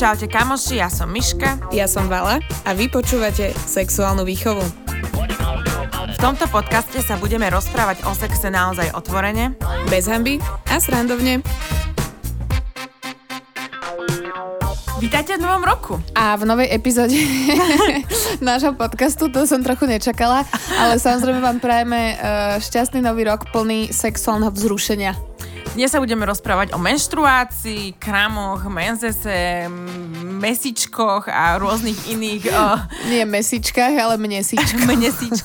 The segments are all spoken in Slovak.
Čaute kamoši, ja som Miška. Ja som Vala a vy počúvate Sexuálnu výchovu. V tomto podcaste sa budeme rozprávať o sexe naozaj otvorene, Bez hamby a srandovne. Vítajte v novom roku. A v novej epizóde nášho podcastu, to som trochu nečakala, ale samozrejme vám prajeme uh, šťastný nový rok plný sexuálneho vzrušenia. Dnes sa budeme rozprávať o menštruácii, kramoch, menzese, mesičkoch a rôznych iných o, Nie mesičkách,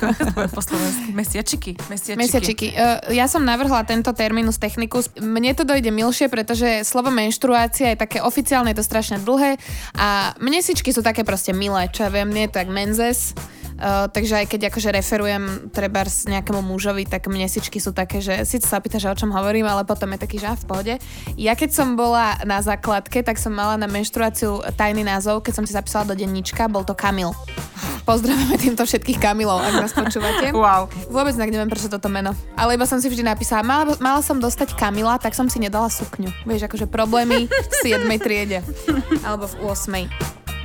ale. To bude po slovensky. Mesiačiky. Mesiačiky. Mesiačiky. Uh, ja som navrhla tento terminus technicus. Mne to dojde milšie, pretože slovo menštruácia je také oficiálne, je to strašne dlhé a mnesičky sú také proste milé, čo ja viem, nie je to tak menzes. Uh, takže aj keď akože referujem treba s nejakému mužovi, tak mnesičky sú také, že síce sa pýta, že o čom hovorím, ale potom je taký, že v pohode. Ja keď som bola na základke, tak som mala na menštruáciu tajný názov, keď som si zapísala do denníčka, bol to Kamil. Pozdravujeme týmto všetkých Kamilov, ak nás počúvate. Wow. Vôbec neviem, prečo toto meno. Ale iba som si vždy napísala, mala, mala som dostať Kamila, tak som si nedala sukňu. Vieš, akože problémy v 7. triede. Alebo v 8.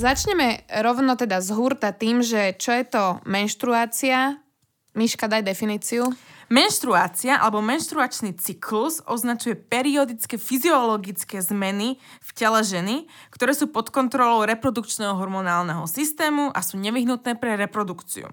Začneme rovno teda z hurta tým, že čo je to menštruácia. Miška, daj definíciu. Menštruácia alebo menštruačný cyklus označuje periodické fyziologické zmeny v tele ženy, ktoré sú pod kontrolou reprodukčného hormonálneho systému a sú nevyhnutné pre reprodukciu.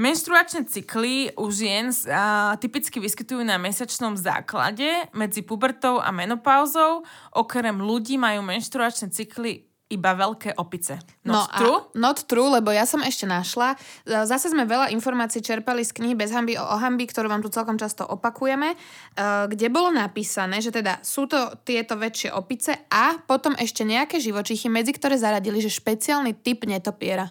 Menštruačné cykly u žien sa typicky vyskytujú na mesačnom základe medzi pubertou a menopauzou. Okrem ľudí majú menštruačné cykly iba veľké opice. Not a- true? Not true, lebo ja som ešte našla. Zase sme veľa informácií čerpali z knihy Bez hamby o ohamby, ktorú vám tu celkom často opakujeme, eh, kde bolo napísané, že teda sú to tieto väčšie opice a potom ešte nejaké živočichy, medzi ktoré zaradili, že špeciálny typ netopiera.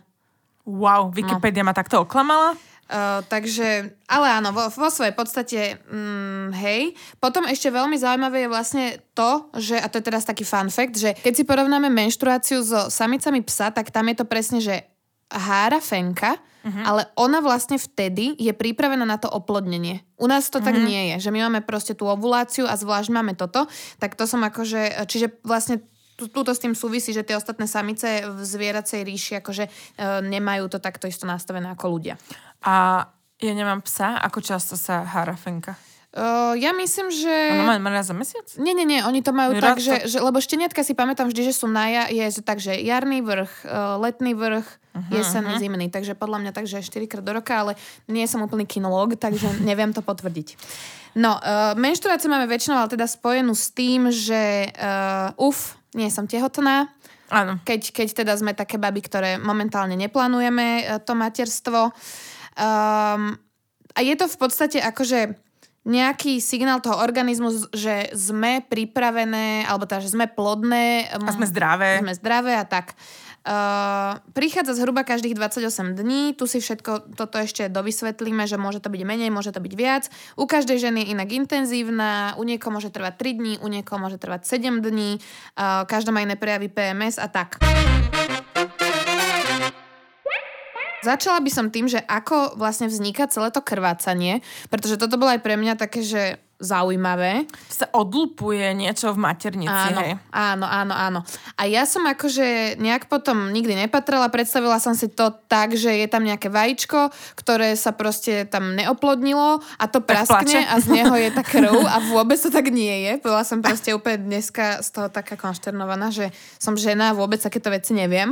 Wow, Wikipedia ma takto oklamala. Uh, takže, ale áno, vo, vo svojej podstate, mm, hej. Potom ešte veľmi zaujímavé je vlastne to, že, a to je teraz taký fun fact, že keď si porovnáme menštruáciu so samicami psa, tak tam je to presne, že hára fenka, uh-huh. ale ona vlastne vtedy je pripravená na to oplodnenie. U nás to uh-huh. tak nie je, že my máme proste tú ovuláciu a zvlášť máme toto, tak to som akože, čiže vlastne túto s tým súvisí, že tie ostatné samice v zvieracej ríši akože e, nemajú to takto isto nastavené ako ľudia. A ja nemám psa, ako často sa hára fenka? Uh, ja myslím, že... Ono má, má raz za mesiac? Nie, nie, nie, oni to majú Raz tak, to- že, že, lebo šteniatka si pamätám vždy, že sú na ja, je tak, že jarný vrch, uh, letný vrch, uh-huh, jesenný, uh-huh. zimný, takže podľa mňa tak, že 4 krát do roka, ale nie som úplný kinológ, takže neviem to potvrdiť. No, uh, menštruáciu máme väčšinou ale teda spojenú s tým, že uh, uf, nie som tehotná, Áno. keď, keď teda sme také baby, ktoré momentálne neplánujeme e, to materstvo. Um, a je to v podstate akože nejaký signál toho organizmu, že sme pripravené, alebo teda, že sme plodné. A sme zdravé. Sme zdravé a tak. Prichádza zhruba každých 28 dní, tu si všetko toto ešte dovysvetlíme, že môže to byť menej, môže to byť viac. U každej ženy je inak intenzívna, u niekoho môže trvať 3 dní, u niekoho môže trvať 7 dní, uh, každá má iné prejavy PMS a tak. Začala by som tým, že ako vlastne vzniká celé to krvácanie, pretože toto bolo aj pre mňa také, že zaujímavé. Sa odlupuje niečo v maternici, Áno, hej. áno, áno, áno. A ja som akože nejak potom nikdy nepatrala, predstavila som si to tak, že je tam nejaké vajíčko, ktoré sa proste tam neoplodnilo a to Tak praskne plače. a z neho je tá krv a vôbec to tak nie je. Bola som proste úplne dneska z toho taká konšternovaná, že som žena a vôbec takéto veci neviem.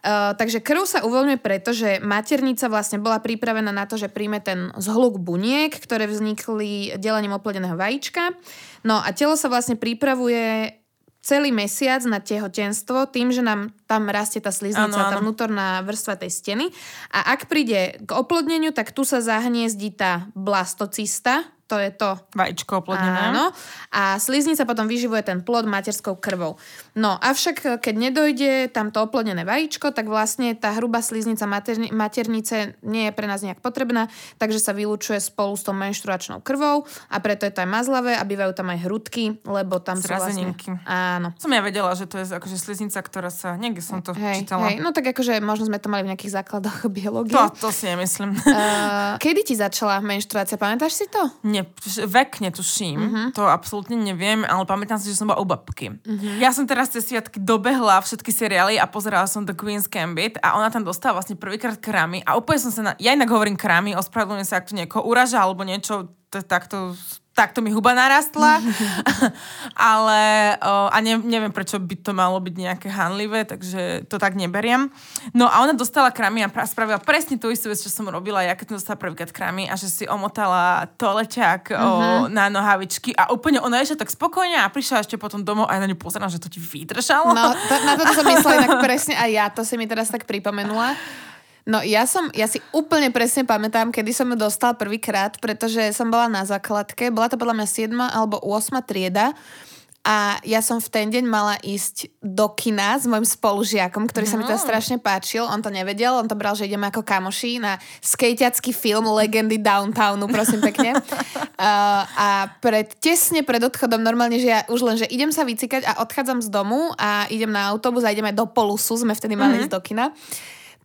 Uh, takže krv sa uvoľňuje preto, že maternica vlastne bola pripravená na to, že príjme ten zhluk buniek, ktoré vznikli delením oplodeného vajíčka. No a telo sa vlastne pripravuje celý mesiac na tehotenstvo tým, že nám tam rastie tá sliznica, Áno, áno. tá vnútorná vrstva tej steny. A ak príde k oplodneniu, tak tu sa zahniezdí tá blastocista, to je to Vajíčko oplodnené. Áno. A sliznica potom vyživuje ten plod materskou krvou. No, avšak keď nedojde tamto oplodnené vajíčko, tak vlastne tá hrubá sliznica materni- maternice nie je pre nás nejak potrebná, takže sa vylučuje spolu s tou menštruačnou krvou a preto je to aj mazlavé a bývajú tam aj hrudky, lebo tam sú vlastne... Zrazeninky. Áno. Som ja vedela, že to je akože sliznica, ktorá sa... Niekde som to Hej, čítala. hej, no tak akože možno sme to mali v nejakých základoch biológie. To, to si nemyslím. Uh, kedy ti začala menštruácia, pamätáš si to? Ne, vek netuším, uh-huh. to absolútne neviem, ale pamätám si, že som bola u babky. Uh-huh. Ja som teraz cez sviatky dobehla všetky seriály a pozerala som The Queen's Gambit a ona tam dostala vlastne prvýkrát krámy a úplne som sa na... Ja inak hovorím krámy, ospravedlňujem sa, ak to niekoho uraža alebo niečo, takto takto mi huba narastla, ale o, a ne, neviem, prečo by to malo byť nejaké hanlivé, takže to tak neberiem. No a ona dostala kramy a pra, spravila presne tú istú vec, čo som robila ja, keď som dostala prvýkrát kramy a že si omotala toaleťak uh-huh. o, mhm. na nohavičky a úplne ona ešte tak spokojne a prišla ešte potom domov a ja na ňu pozerám, že to ti vydržalo. No, to, na to som myslela inak presne a ja, to si mi teraz tak pripomenula. No ja som, ja si úplne presne pamätám, kedy som ju dostal prvýkrát, pretože som bola na základke, bola to podľa mňa 7 alebo 8 trieda a ja som v ten deň mala ísť do kina s môjim spolužiakom, ktorý sa mi to strašne páčil. On to nevedel, on to bral, že ideme ako kamoši na skejťacký film Legendy Downtownu, prosím pekne. uh, a pred, tesne pred odchodom normálne, že ja už len, že idem sa vycikať a odchádzam z domu a idem na autobus a ideme do Polusu, sme vtedy mali mm-hmm. ísť do kina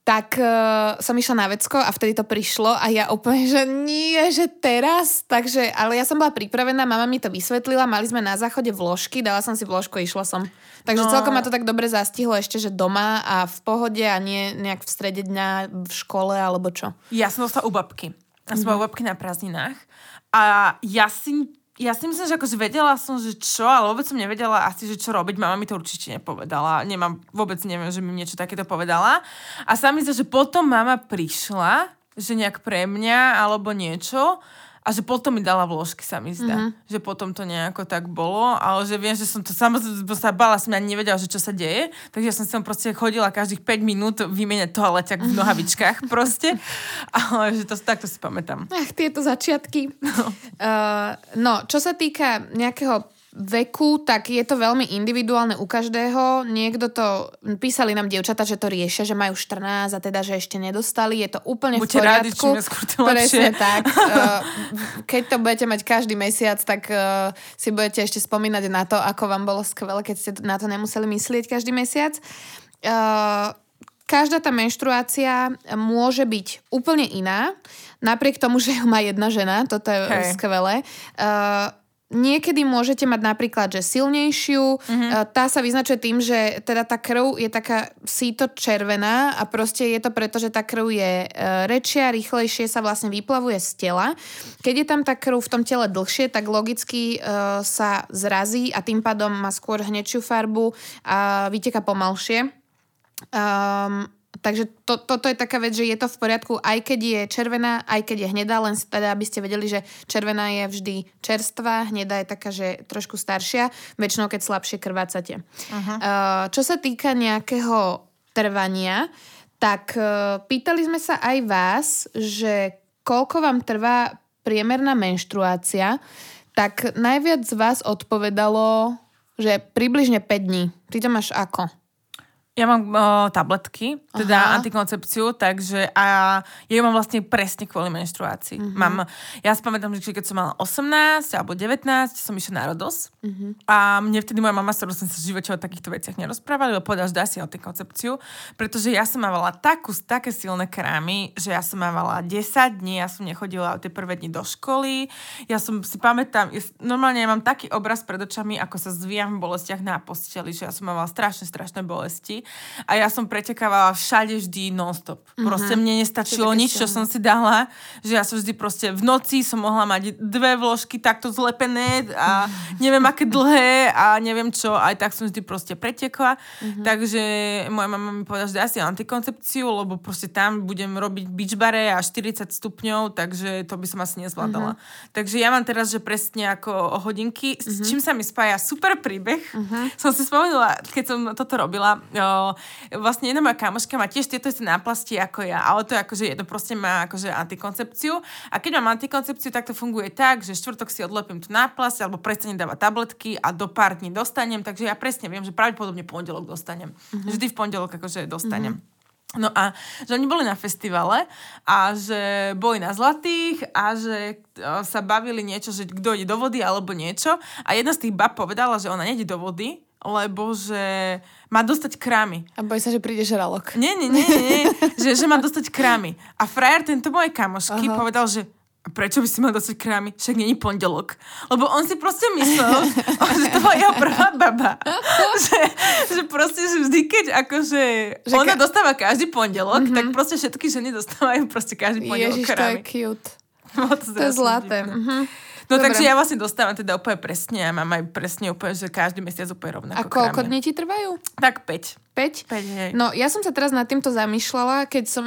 tak uh, som išla na vecko a vtedy to prišlo a ja úplne, že nie, že teraz. Takže, ale ja som bola pripravená, mama mi to vysvetlila, mali sme na záchode vložky, dala som si vložku, išla som. Takže no. celkom ma to tak dobre zastihlo ešte, že doma a v pohode a nie nejak v strede dňa v škole alebo čo. Ja som dostala u babky. Ja som mm-hmm. u babky na prázdninách a ja si ja si myslím, že akože vedela som, že čo, ale vôbec som nevedela asi, že čo robiť. Mama mi to určite nepovedala. Nemám, vôbec neviem, že mi niečo takéto povedala. A sa mi že potom mama prišla, že nejak pre mňa alebo niečo a že potom mi dala vložky, sa mi zdá. Mm-hmm. Že potom to nejako tak bolo, ale že viem, že som to samozrejme sa bala, som ani nevedela, že čo sa deje, takže ja som tam proste chodila každých 5 minút vymieňať toaleťak v nohavičkách proste, ale že to takto si pamätám. Ach, tieto začiatky. No. Uh, no, čo sa týka nejakého veku, tak je to veľmi individuálne u každého. Niekto to, písali nám dievčata, že to riešia, že majú 14 a teda, že ešte nedostali. Je to úplne Buďte v poriadku. Rádi, Presne tak. Eh, keď to budete mať každý mesiac, tak eh, si budete ešte spomínať na to, ako vám bolo skvelé, keď ste na to nemuseli myslieť každý mesiac. Eh, každá tá menštruácia môže byť úplne iná, napriek tomu, že ju má jedna žena, toto je Hej. skvelé. Uh, Niekedy môžete mať napríklad, že silnejšiu, mm-hmm. tá sa vyznačuje tým, že teda tá krv je taká síto červená a proste je to preto, že tá krv je e, rečia, rýchlejšie sa vlastne vyplavuje z tela. Keď je tam tá krv v tom tele dlhšie, tak logicky uh, sa zrazí a tým pádom má skôr hnečšiu farbu a vyteka pomalšie. Um, Takže to, toto je taká vec, že je to v poriadku, aj keď je červená, aj keď je hnedá, len teda, aby ste vedeli, že červená je vždy čerstvá, hnedá je taká, že trošku staršia, väčšinou keď slabšie krvácate. Uh-huh. Uh, čo sa týka nejakého trvania, tak uh, pýtali sme sa aj vás, že koľko vám trvá priemerná menštruácia, tak najviac z vás odpovedalo, že približne 5 dní. Ty to máš ako? Ja mám uh, tabletky, teda Aha. antikoncepciu, takže a ja ju mám vlastne presne kvôli menštruácii. Uh-huh. Mám, ja si pamätám, že keď som mala 18 alebo 19, som išla na Rodos uh-huh. a mne vtedy moja mama, s ktorou som sa v živote o takýchto veciach nerozprávali, lebo povedala, že dá si antikoncepciu, pretože ja som mávala takú, také silné krámy, že ja som mávala 10 dní, ja som nechodila tie prvé dni do školy, ja som si pamätám, ja, normálne ja mám taký obraz pred očami, ako sa zvíjam v bolestiach na posteli, že ja som mávala strašne, strašné bolesti a ja som pretekávala všade vždy non-stop. Mm-hmm. Proste mne nestačilo nič, čo som si dala, že ja som vždy proste v noci som mohla mať dve vložky takto zlepené a mm-hmm. neviem aké dlhé a neviem čo, aj tak som vždy proste pretekla. Mm-hmm. Takže moja mama mi povedala, že asi antikoncepciu, lebo proste tam budem robiť beachbare a 40 stupňov, takže to by som asi nezvládala. Mm-hmm. Takže ja mám teraz, že presne ako hodinky, mm-hmm. s mhm. čím sa mi spája super príbeh. Mm-hmm. Som si spomenula, keď som toto robila, vlastne jedna moja kamoška má tiež tieto isté náplasti ako ja, ale to je akože jedno proste má akože antikoncepciu a keď mám antikoncepciu, tak to funguje tak, že štvrtok si odlepím tú náplasť alebo prestanem dávať tabletky a do pár dní dostanem, takže ja presne viem, že pravdepodobne pondelok dostanem. Mm-hmm. Vždy v pondelok akože dostanem. Mm-hmm. No a že oni boli na festivale a že boli na Zlatých a že e, sa bavili niečo, že kto ide do vody alebo niečo a jedna z tých bab povedala, že ona nejde do vody, lebo že má dostať krámy. A bojí sa, že príde žralok. Nie, nie, nie, nie, že, že má dostať krámy. A frajer, tento mojej kamošky, Aha. povedal, že a prečo by si mal dostať krámy? Však není pondelok. Lebo on si proste myslel, že to bola jeho prvá baba. že, že proste, že vždy, keď akože že ona ka... dostáva každý pondelok, mm-hmm. tak proste všetky ženy dostávajú proste každý pondelok Ježiš, krámy. to je cute. to je zlaté. Mm-hmm. No Dobre. takže ja vlastne dostávam teda úplne presne a mám aj presne úplne, že každý mesiac úplne rovnako. A koľko dní ti trvajú? Tak 5. 5? 5 hej. No ja som sa teraz nad týmto zamýšľala, keď som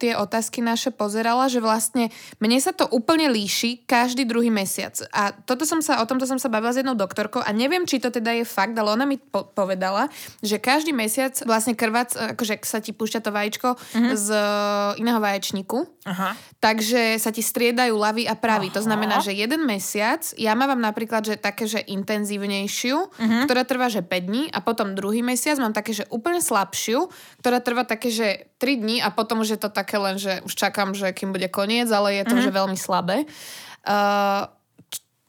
tie otázky naše pozerala, že vlastne mne sa to úplne líši každý druhý mesiac. A toto som sa, o tomto som sa bavila s jednou doktorkou a neviem, či to teda je fakt, ale ona mi po- povedala, že každý mesiac vlastne krvac, akože sa ti púšťa to vajíčko mm-hmm. z iného vaječníku. Aha. Takže sa ti striedajú ľavý a pravý. Aha. To znamená, že jeden mesiac, ja mám napríklad, že také, že intenzívnejšiu, mm-hmm. ktorá trvá, že 5 dní a potom druhý mesiac mám také, že úplne úplne slabšiu, ktorá trvá také, že 3 dní a potom už je to také len, že už čakám, že kým bude koniec, ale je to, mm-hmm. že veľmi slabé. Uh,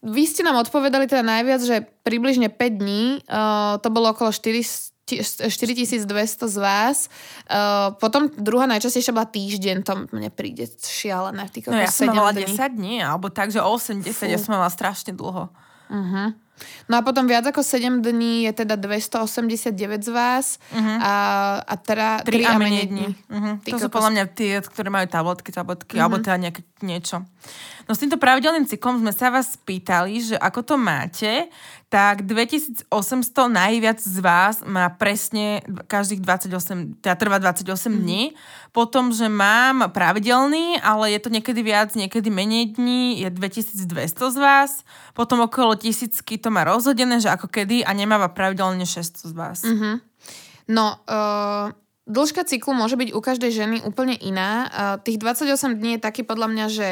vy ste nám odpovedali teda najviac, že približne 5 dní, uh, to bolo okolo 4 4200 z vás. Uh, potom druhá najčastejšia bola týždeň, to mne príde šialené. no ja som mala 10 dní, alebo tak, že 8, 10, Fú. ja som mala strašne dlho. Uh-huh. No a potom viac ako 7 dní je teda 289 z vás uh-huh. a, a teda 3, 3 a menej dní. Uh-huh. To sú podľa mňa tie, ktoré majú tabletky, tabletky, uh-huh. alebo teda nejaké niečo. No s týmto pravidelným cyklom sme sa vás pýtali, že ako to máte, tak 2800 najviac z vás má presne každých 28, teda trvá 28 mm. dní. Potom, že mám pravidelný, ale je to niekedy viac, niekedy menej dní, je 2200 z vás. Potom okolo tisícky to má rozhodené, že ako kedy a nemáva pravidelne 600 z vás. Mm-hmm. No, uh, dĺžka cyklu môže byť u každej ženy úplne iná. Uh, tých 28 dní je taký podľa mňa, že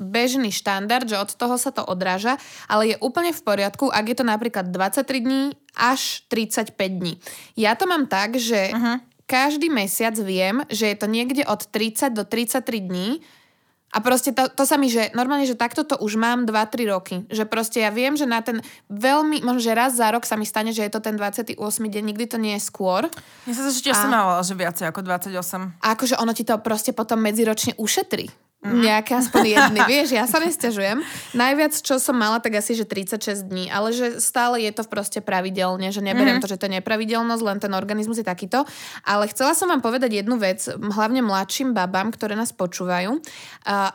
bežný štandard, že od toho sa to odráža, ale je úplne v poriadku, ak je to napríklad 23 dní až 35 dní. Ja to mám tak, že uh-huh. každý mesiac viem, že je to niekde od 30 do 33 dní, a proste to, to sa mi, že normálne, že takto to už mám 2-3 roky. Že proste ja viem, že na ten veľmi, možno, že raz za rok sa mi stane, že je to ten 28. deň, nikdy to nie je skôr. Ja sa že som mala, že viacej ako 28. A akože ono ti to proste potom medziročne ušetrí. Nejaké aspoň jedny, vieš, ja sa nestiažujem. Najviac, čo som mala, tak asi, že 36 dní, ale že stále je to proste pravidelne, že neberiem mm. to, že to je nepravidelnosť, len ten organizmus je takýto. Ale chcela som vám povedať jednu vec, hlavne mladším babám, ktoré nás počúvajú.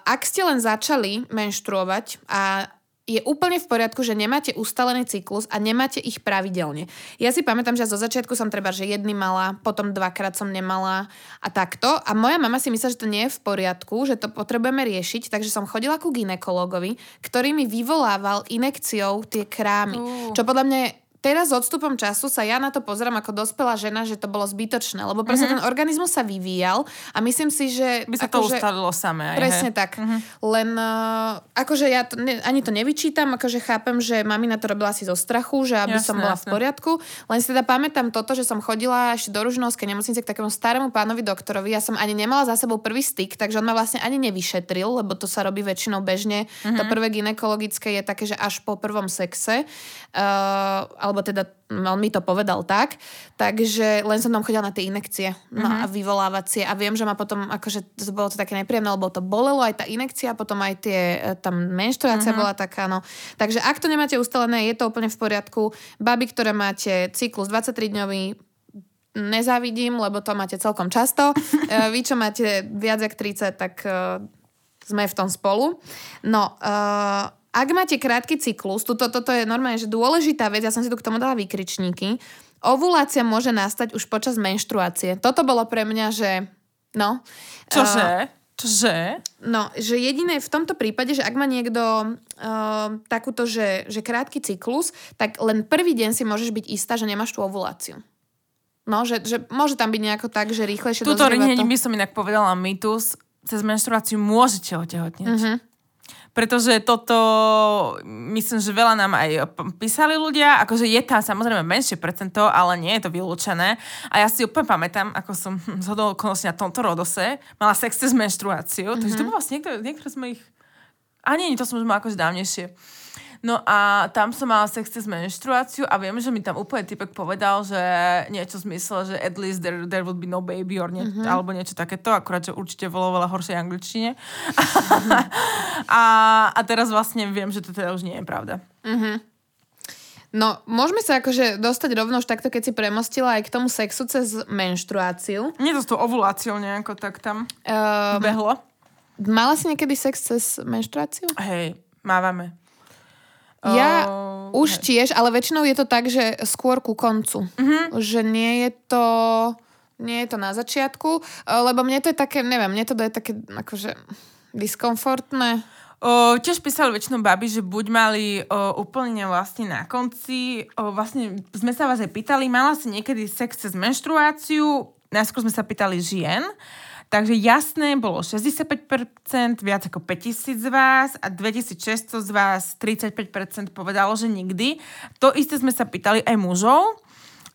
Ak ste len začali menštruovať a je úplne v poriadku, že nemáte ustalený cyklus a nemáte ich pravidelne. Ja si pamätám, že zo začiatku som treba, že jedny mala, potom dvakrát som nemala a takto. A moja mama si myslela, že to nie je v poriadku, že to potrebujeme riešiť, takže som chodila ku ginekologovi, ktorý mi vyvolával inekciou tie krámy. Uh. Čo podľa mňa je teraz s odstupom času sa ja na to pozerám ako dospelá žena, že to bolo zbytočné, lebo proste mm-hmm. ten organizmus sa vyvíjal a myslím si, že... By sa to že, ustalilo samé. Aj, presne he? tak. Mm-hmm. Len uh, akože ja to, ne, ani to nevyčítam, akože chápem, že mamina to robila asi zo strachu, že aby jasne, som bola jasne. v poriadku. Len si teda pamätám toto, že som chodila ešte do Ružnovskej nemocnice k takému starému pánovi doktorovi. Ja som ani nemala za sebou prvý styk, takže on ma vlastne ani nevyšetril, lebo to sa robí väčšinou bežne. Mm-hmm. To prvé ginekologické je také, že až po prvom sexe. Uh, alebo teda on mi to povedal tak, takže len som tam chodila na tie inekcie no, uh-huh. a vyvolávacie a viem, že ma potom, akože to bolo to také nepríjemné, lebo to bolelo aj tá inekcia, potom aj tie, e, tam menštruácia uh-huh. bola taká, no. Takže ak to nemáte ustalené, je to úplne v poriadku. Baby, ktoré máte cyklus 23-dňový, nezávidím, lebo to máte celkom často. E, vy, čo máte viac jak 30, tak uh, sme v tom spolu. No, uh, ak máte krátky cyklus, toto, toto je normálne, že dôležitá vec, ja som si tu k tomu dala výkričníky, ovulácia môže nastať už počas menštruácie. Toto bolo pre mňa, že no. Čože? Uh, Čože? No, že jediné v tomto prípade, že ak má niekto uh, takúto, že, že krátky cyklus, tak len prvý deň si môžeš byť istá, že nemáš tú ovuláciu. No, že, že môže tam byť nejako tak, že rýchlejšie Tuto to. by som inak povedala mýtus, cez menštruáciu môžete otehotnieť. Uh-huh. Pretože toto, myslím, že veľa nám aj písali ľudia, akože je tam samozrejme menšie percento, ale nie je to vylúčené. A ja si úplne pamätám, ako som zhodol okolností na tomto rodose, mala sex s menštruáciou, mm-hmm. takže to mhm. bolo vlastne niektoré, niektoré sme ich... A nie, to som už mala akože dávnejšie. No a tam som mala sex cez menštruáciu a viem, že mi tam úplne typek povedal, že niečo zmysle, že at least there, there would be no baby or nie, mm-hmm. alebo niečo takéto, akurát, že určite bolo veľa horšej angličtine. Mm-hmm. a, a teraz vlastne viem, že to teda už nie je pravda. Mm-hmm. No, môžeme sa akože dostať rovno už takto, keď si premostila aj k tomu sexu cez menštruáciu. Nie to s tou ovuláciou nejako tak tam um, behlo. Mala si niekedy sex cez menštruáciu? Hej, mávame. Ja uh, už hej. tiež, ale väčšinou je to tak, že skôr ku koncu. Uh-huh. Že nie je to nie je to na začiatku, lebo mne to je také, neviem, mne to je také akože diskomfortné. O, tiež písali väčšinou baby, že buď mali o, úplne vlastne na konci, o, vlastne sme sa vás aj pýtali, mala si niekedy sex cez menštruáciu, najskôr sme sa pýtali žien, Takže jasné, bolo 65%, viac ako 5000 z vás a 2600 z vás 35% povedalo, že nikdy. To isté sme sa pýtali aj mužov.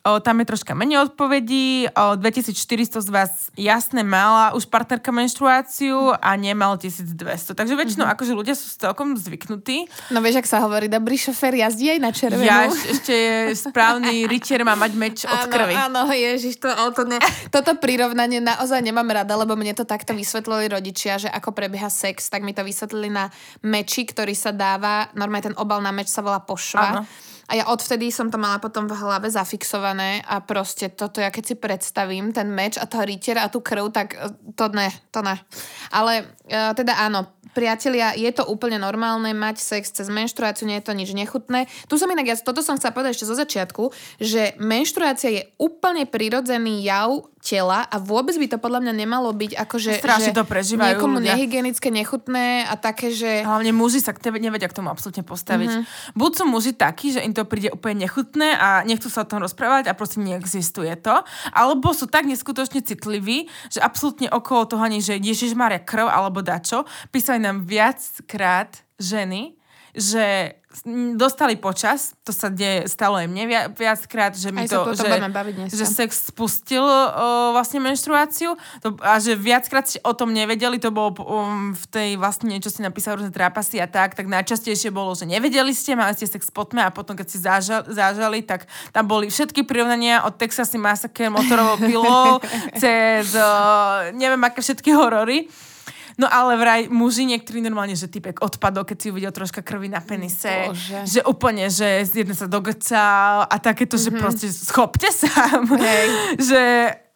O, tam je troška menej odpovedí. O, 2400 z vás jasne mala už partnerka menštruáciu a nemal 1200. Takže väčšinou mm-hmm. akože ľudia sú celkom zvyknutí. No vieš, ak sa hovorí, dobrý šofér jazdí aj na červenú. Ja ešte je správny rytier má mať meč od áno, krvi. Áno, ježiš, to, to ne, toto prirovnanie naozaj nemám rada, lebo mne to takto vysvetlili rodičia, že ako prebieha sex, tak mi to vysvetlili na meči, ktorý sa dáva, normálne ten obal na meč sa volá pošva. Áno a ja odvtedy som to mala potom v hlave zafixované a proste toto, ja keď si predstavím ten meč a toho rytiera a tú krv, tak e, to ne, to ne. Ale uh, teda áno, priatelia, je to úplne normálne mať sex cez menštruáciu, nie je to nič nechutné. Tu som inak, ja toto som chcela povedať ešte zo začiatku, že menštruácia je úplne prirodzený jav tela a vôbec by to podľa mňa nemalo byť akože Strašne to prežívajú niekomu ľudia. nehygienické, nechutné a také, že... Hlavne muži sa k tebe nevedia k tomu absolútne postaviť. Mm-hmm. Buď sú muži takí, že im to príde úplne nechutné a nechcú sa o tom rozprávať a proste neexistuje to, alebo sú tak neskutočne citliví, že absolútne okolo toho ani, že Ježiš Maria krv alebo dačo, písali nám viackrát ženy, že dostali počas, to sa deje, stalo aj mne viac, viackrát, že mi to, to, že, že sex spustil uh, vlastne menštruáciu to, a že viackrát si o tom nevedeli, to bolo um, v tej vlastne niečo si napísal rôzne trápasy a tak, tak najčastejšie bolo, že nevedeli ste, mali ste sex po tme a potom keď si zážali, zážali tak tam boli všetky prirovnania od Texasy Massacre, motorovo pilo, cez uh, neviem aké všetky horory. No ale vraj muži niektorí normálne, že typek odpadol, keď si uvidel troška krvi na penise. Bože. Že úplne, že jeden sa dogrcal a takéto, mm-hmm. že mhm. proste schopte sa. Hej. že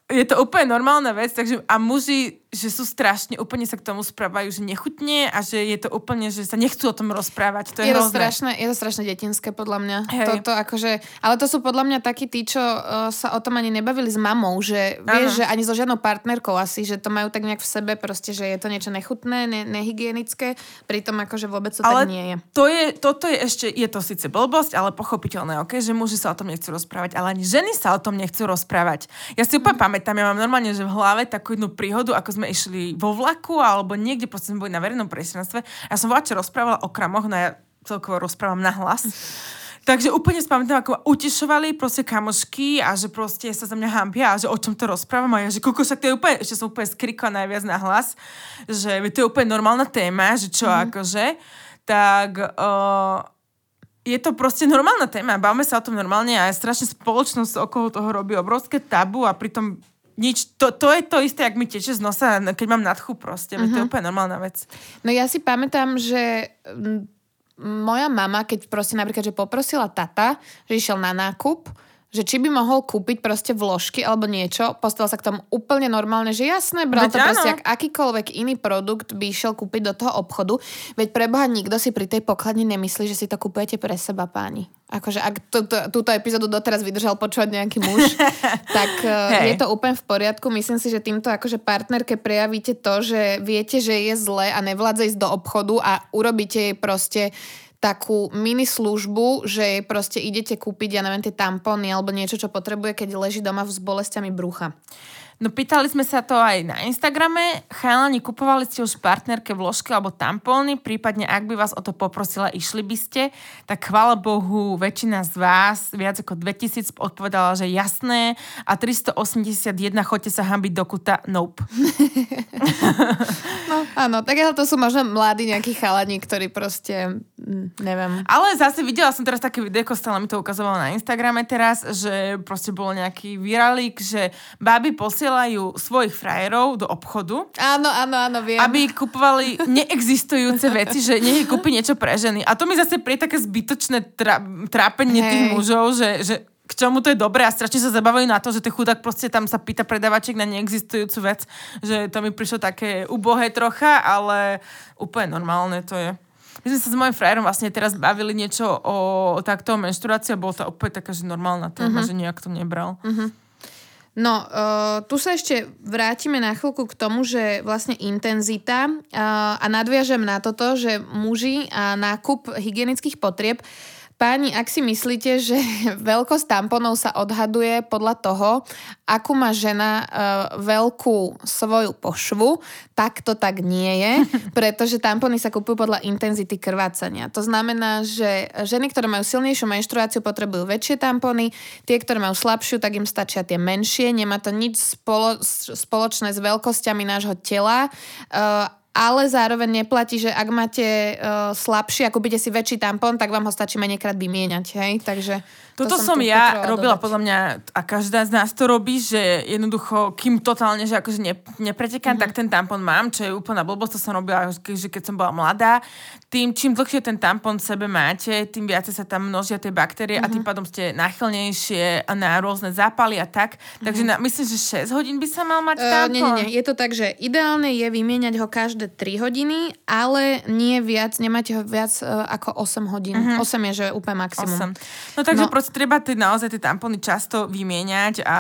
je to úplne normálna vec, takže a muži že sú strašne, úplne sa k tomu správajú, že nechutne a že je to úplne, že sa nechcú o tom rozprávať. To je, je, to strašné, je to strašne detinské podľa mňa. Hej. Toto akože, ale to sú podľa mňa takí tí, čo uh, sa o tom ani nebavili s mamou, že vieš, že ani so žiadnou partnerkou asi, že to majú tak nejak v sebe proste, že je to niečo nechutné, ne, nehygienické, pritom akože vôbec to ale tak nie je. To je. Toto je ešte, je to síce blbosť, ale pochopiteľné, okay, že muži sa o tom nechcú rozprávať, ale ani ženy sa o tom nechcú rozprávať. Ja si úplne mm. pamätám, ja mám normálne, že v hlave takú jednu príhodu, ako sme sme išli vo vlaku alebo niekde, proste sme boli na verejnom priestranstve. Ja som voľače rozprávala o kramoch, no ja celkovo rozprávam na hlas. Takže úplne spamätám, ako utešovali proste kamošky a že proste sa za mňa hambia a že o čom to rozprávam a ja, že koľko sa to je úplne, ešte som úplne skrikla najviac na hlas, že to je úplne normálna téma, že čo mm-hmm. akože, tak uh, je to proste normálna téma, bavme sa o tom normálne a strašne spoločnosť okolo toho robí obrovské tabu a pritom nič, to, to je to isté, ak mi teče z nosa, keď mám nadchu proste, uh-huh. to je mhm. úplne normálna vec. No ja si pamätám, že moja mama, keď proste napríklad, že poprosila tata, že išiel na nákup, že či by mohol kúpiť proste vložky alebo niečo, postavil sa k tomu úplne normálne, že jasné, bral to proste ak akýkoľvek iný produkt by išiel kúpiť do toho obchodu, veď preboha nikto si pri tej pokladni nemyslí, že si to kúpujete pre seba, páni. Akože ak túto, túto epizódu doteraz vydržal počúvať nejaký muž, tak uh, je to úplne v poriadku. Myslím si, že týmto akože partnerke prejavíte to, že viete, že je zle a nevládze ísť do obchodu a urobíte jej proste takú mini službu, že proste idete kúpiť, ja neviem, tie tampóny alebo niečo, čo potrebuje, keď leží doma s bolestiami brucha. No pýtali sme sa to aj na Instagrame. Chalani, kupovali ste už partnerke vložky alebo tampóny, prípadne ak by vás o to poprosila, išli by ste. Tak chvála Bohu, väčšina z vás, viac ako 2000 odpovedala, že jasné a 381 chodte sa hambiť do kuta, nope. no áno, tak to sú možno mladí nejakí chalani, ktorí proste, mm, neviem. Ale zase videla som teraz také videjko, stále mi to ukazovalo na Instagrame teraz, že proste bol nejaký viralík, že baby posielajú posielajú svojich frajerov do obchodu. Áno, áno, áno, viem. Aby kupovali neexistujúce veci, že nech kúpi niečo pre ženy. A to mi zase pri také zbytočné tra- trápenie hey. tých mužov, že, že k čomu to je dobré a strašne sa zabavajú na to, že ten chudák proste tam sa pýta predavaček na neexistujúcu vec, že to mi prišlo také ubohé trocha, ale úplne normálne to je. My sme sa s mojim frajerom vlastne teraz bavili niečo o, o takto menštruácii a bolo to úplne taká, že normálna téma, uh-huh. že nejak to nebral. Uh-huh. No, uh, tu sa ešte vrátime na chvíľku k tomu, že vlastne intenzita uh, a nadviažem na toto, že muži a nákup hygienických potrieb Páni, ak si myslíte, že veľkosť tamponov sa odhaduje podľa toho, akú má žena uh, veľkú svoju pošvu, tak to tak nie je, pretože tampony sa kupujú podľa intenzity krvácania. To znamená, že ženy, ktoré majú silnejšiu menštruáciu, potrebujú väčšie tampony, tie, ktoré majú slabšiu, tak im stačia tie menšie. Nemá to nič spolo- spoločné s veľkosťami nášho tela. Uh, ale zároveň neplatí, že ak máte uh, slabší a kúpite si väčší tampon, tak vám ho stačí menejkrát vymieňať, hej? Takže toto to som, som ja robila dodať. podľa mňa a každá z nás to robí, že jednoducho, kým totálne, že akože ne, nepretekám, mm-hmm. tak ten tampon mám, čo je úplná blbosť, to som robila, že keď som bola mladá. Tým, čím dlhšie ten tampon v sebe máte, tým viac sa tam množia tie baktérie mm-hmm. a tým mhm. pádom ste náchylnejšie na rôzne zápaly a tak. Takže mm-hmm. na, myslím, že 6 hodín by sa mal mať uh, tampon. Nie, nie, nie. Je to tak, že ideálne je vymieňať ho každé 3 hodiny, ale nie viac, nemáte ho viac uh, ako 8 hodín. Mm-hmm. 8 je, že úplne maximum. 8. No takže no, proste treba tie, naozaj tie tampony často vymieňať a,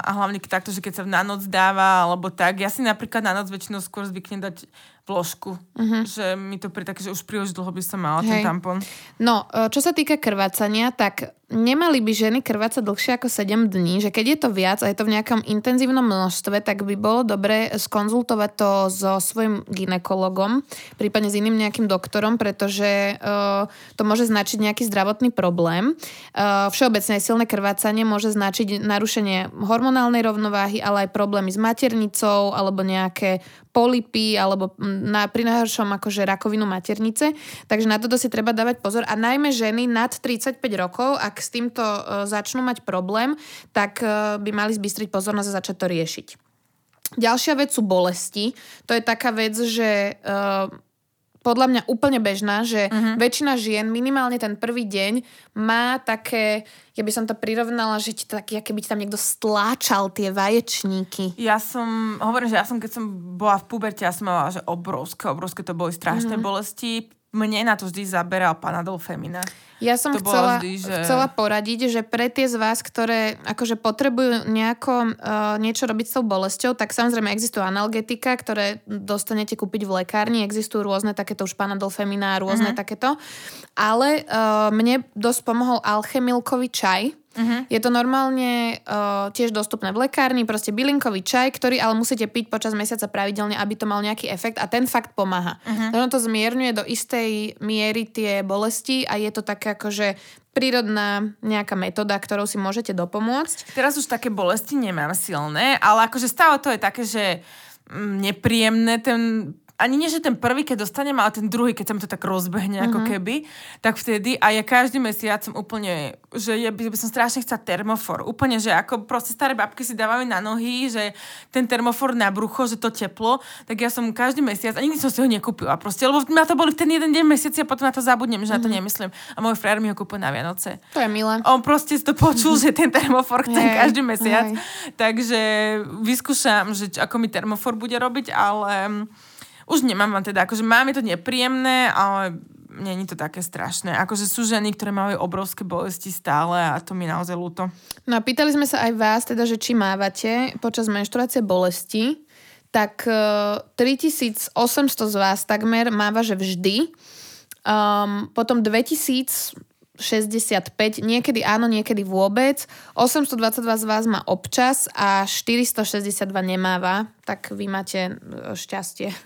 a hlavne takto, že keď sa na noc dáva alebo tak. Ja si napríklad na noc väčšinou skôr zvyknem dať vložku. Uh-huh. Že mi to pri také, že už príliš dlho by som mala Hej. ten tampon. No, e, čo sa týka krvácania, tak nemali by ženy krvácať dlhšie ako 7 dní, že keď je to viac a je to v nejakom intenzívnom množstve, tak by bolo dobre skonzultovať to so svojim ginekologom, prípadne s iným nejakým doktorom, pretože uh, to môže značiť nejaký zdravotný problém. Uh, všeobecne silné krvácanie môže značiť narušenie hormonálnej rovnováhy, ale aj problémy s maternicou alebo nejaké polipy alebo na, pri najhoršom akože rakovinu maternice. Takže na toto si treba dávať pozor. A najmä ženy nad 35 rokov, ak s týmto uh, začnú mať problém, tak uh, by mali zbystriť pozornosť a začať to riešiť. Ďalšia vec sú bolesti. To je taká vec, že uh, podľa mňa úplne bežná, že uh-huh. väčšina žien minimálne ten prvý deň má také, ja by som to prirovnala, že ti tak, keby ti tam niekto stláčal tie vaječníky. Ja som, hovorím, že ja som, keď som bola v puberte, ja som mala, že obrovské, obrovské to boli strašné uh-huh. bolesti. Mne na to vždy zaberal Panadol Femina. Ja som chcela, vždy, že... chcela poradiť, že pre tie z vás, ktoré akože potrebujú nejako uh, niečo robiť s tou bolesťou, tak samozrejme existujú analgetika, ktoré dostanete kúpiť v lekárni, existujú rôzne takéto už panadol femina, rôzne uh-huh. takéto. Ale uh, mne dosť pomohol alchemilkový čaj, Uh-huh. Je to normálne uh, tiež dostupné v lekárni, proste bylinkový čaj, ktorý ale musíte piť počas mesiaca pravidelne, aby to mal nejaký efekt a ten fakt pomáha. Uh-huh. Ono to zmierňuje do istej miery tie bolesti a je to také akože prírodná nejaká metóda, ktorou si môžete dopomôcť. Teraz už také bolesti nemám silné, ale akože stále to je také, že mm, nepríjemné ten ani nie, že ten prvý, keď dostanem, ale ten druhý, keď sa mi to tak rozbehne mm-hmm. ako mhm. keby, tak vtedy a ja každý mesiac som úplne, že ja by, som strašne chcela termofor. Úplne, že ako proste staré babky si dávajú na nohy, že ten termofor na brucho, že to teplo, tak ja som každý mesiac, a nikdy som si ho nekúpila proste, lebo ma to boli v ten jeden deň mesiaci a potom na to zabudnem, že mm-hmm. na to mhm. nemyslím. A môj frajer mi ho kúpil na Vianoce. To je milé. On proste to počul, že ten termofor chce hey, každý mesiac. Hey. Takže vyskúšam, že ako mi termofor bude robiť, ale už nemám vám teda, akože mám je to nepríjemné, ale není to také strašné. Akože sú ženy, ktoré majú obrovské bolesti stále a to mi naozaj ľúto. No a pýtali sme sa aj vás, teda, že či mávate počas menštruácie bolesti, tak uh, e, 3800 z vás takmer máva, že vždy. Um, potom 2000 65, niekedy áno, niekedy vôbec. 822 z vás má občas a 462 nemáva, tak vy máte e, šťastie.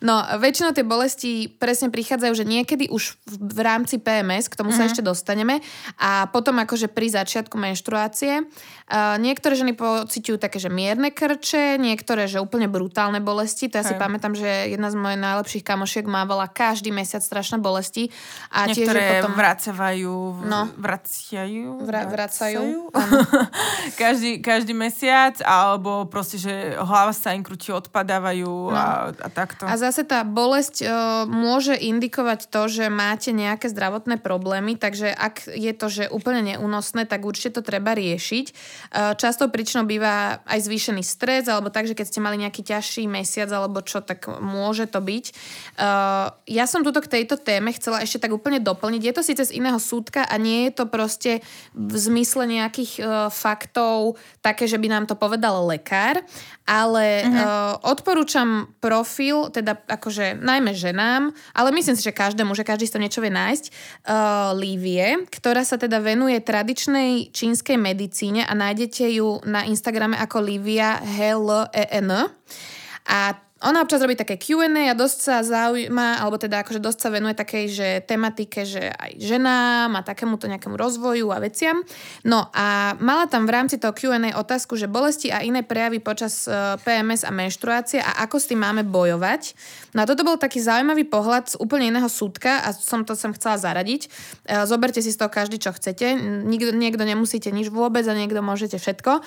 No, väčšinou tie bolesti presne prichádzajú, že niekedy už v, v rámci PMS, k tomu mm-hmm. sa mhm. ešte dostaneme, a potom akože pri začiatku menštruácie. Uh, niektoré ženy pociťujú také, že mierne krče, niektoré, že úplne brutálne bolesti. To ja si pamätám, že jedna z mojich najlepších kamošiek mávala každý mesiac strašné bolesti. A niektoré tiež potom... vracajú, no. vraciajú, Vra, vracajú. každý, každý mesiac, alebo proste, že hlava sa im krúti, odpadávajú no. a, a takto. A zase tá bolesť uh, môže indikovať to, že máte nejaké zdravotné problémy, takže ak je to, že úplne neúnosné, tak určite to treba riešiť. Uh, často príčinou býva aj zvýšený stres, alebo tak, že keď ste mali nejaký ťažší mesiac alebo čo, tak môže to byť. Uh, ja som tuto k tejto téme chcela ešte tak úplne doplniť. Je to síce z iného súdka a nie je to proste v zmysle nejakých uh, faktov také, že by nám to povedal lekár, ale uh-huh. uh, odporúčam profil, teda akože najmä ženám, ale myslím si, že každému, že každý si to niečo vie nájsť, uh, Lívie, ktorá sa teda venuje tradičnej čínskej medicíne a nájdete ju na Instagrame ako Lívia HLEN. A ona občas robí také Q&A a dosť sa zaujíma, alebo teda akože dosť sa venuje takej, že tematike, že aj ženám a takémuto nejakému rozvoju a veciam. No a mala tam v rámci toho Q&A otázku, že bolesti a iné prejavy počas e, PMS a menštruácie a ako s tým máme bojovať. No a toto bol taký zaujímavý pohľad z úplne iného súdka a som to sem chcela zaradiť. E, zoberte si z toho každý, čo chcete. Niekto, niekto nemusíte nič vôbec a niekto môžete všetko. E,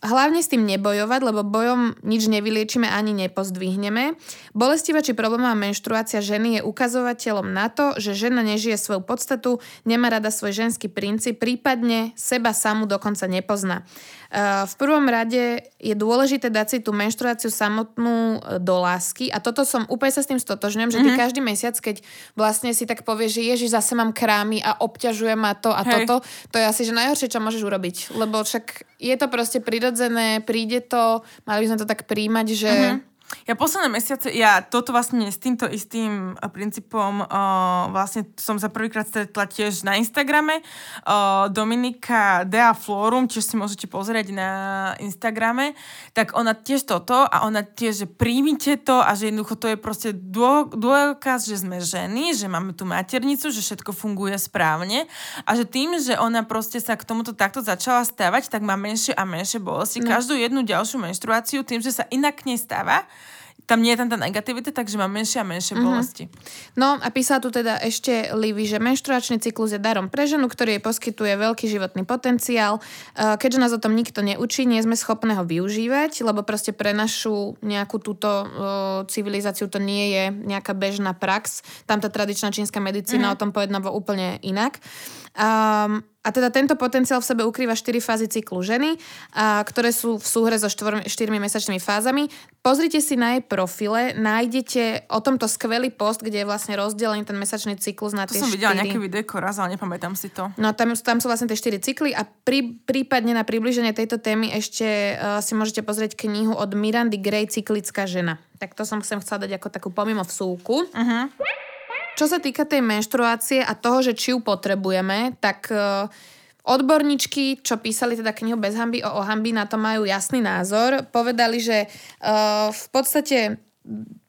hlavne s tým nebojovať, lebo bojom nič nevyliečime ani nepozdvihneme. Bolestivá či problémová menštruácia ženy je ukazovateľom na to, že žena nežije svoju podstatu, nemá rada svoj ženský princíp, prípadne seba samu dokonca nepozná. Eh, v prvom rade je dôležité dať si tú menštruáciu samotnú eh, do lásky a toto som úplne sa s tým stotožňujem, že ty mm-hmm. každý mesiac, keď vlastne si tak povieš, že ježiš, zase mám krámy a obťažuje ma to a Hej. toto, to je asi, že najhoršie, čo môžeš urobiť, lebo však je to proste prirodzené, príde to, mali by sme to tak príjmať, že mm-hmm ja posledné mesiace, ja toto vlastne s týmto istým eh, princípom uh, vlastne som sa prvýkrát stretla tiež na Instagrame. Uh, Dominika Dea Florum, tiež si môžete pozrieť na Instagrame, tak ona tiež toto a ona tiež, že príjmite to a že jednoducho to je proste dôkaz, že sme ženy, že máme tú maternicu, že všetko funguje správne a že tým, že ona proste sa k tomuto takto začala stávať, tak má menšie a menšie bolesti. No. Každú jednu ďalšiu menštruáciu tým, že sa inak nestáva, tam nie je tam tá negativita, takže mám menšie a menšie mm-hmm. bolesti. No a písala tu teda ešte Livy, že menštruačný cyklus je darom pre ženu, ktorý jej poskytuje veľký životný potenciál. E, keďže nás o tom nikto neučí, nie sme schopné ho využívať, lebo proste pre našu nejakú túto uh, civilizáciu to nie je nejaká bežná prax. Tam tá tradičná čínska medicína mm-hmm. o tom pojednáva úplne inak. Um, a teda tento potenciál v sebe ukrýva 4 fázy cyklu ženy, a, ktoré sú v súhre so 4, 4 mesačnými fázami. Pozrite si na jej profile, nájdete o tomto skvelý post, kde je vlastne rozdelený ten mesačný cyklus na to tie 4. Som videla nejaké videjko raz, ale nepamätám si to. No tam, tam sú vlastne tie 4 cykly a pri, prípadne na približenie tejto témy ešte uh, si môžete pozrieť knihu od Mirandy Gray Cyklická žena. Tak to som sem chcela dať ako takú pomimo vsúku. Uh-huh. Čo sa týka tej menštruácie a toho, že či ju potrebujeme, tak uh, Odborníčky, čo písali teda knihu Bez hamby o ohamby, na to majú jasný názor. Povedali, že uh, v podstate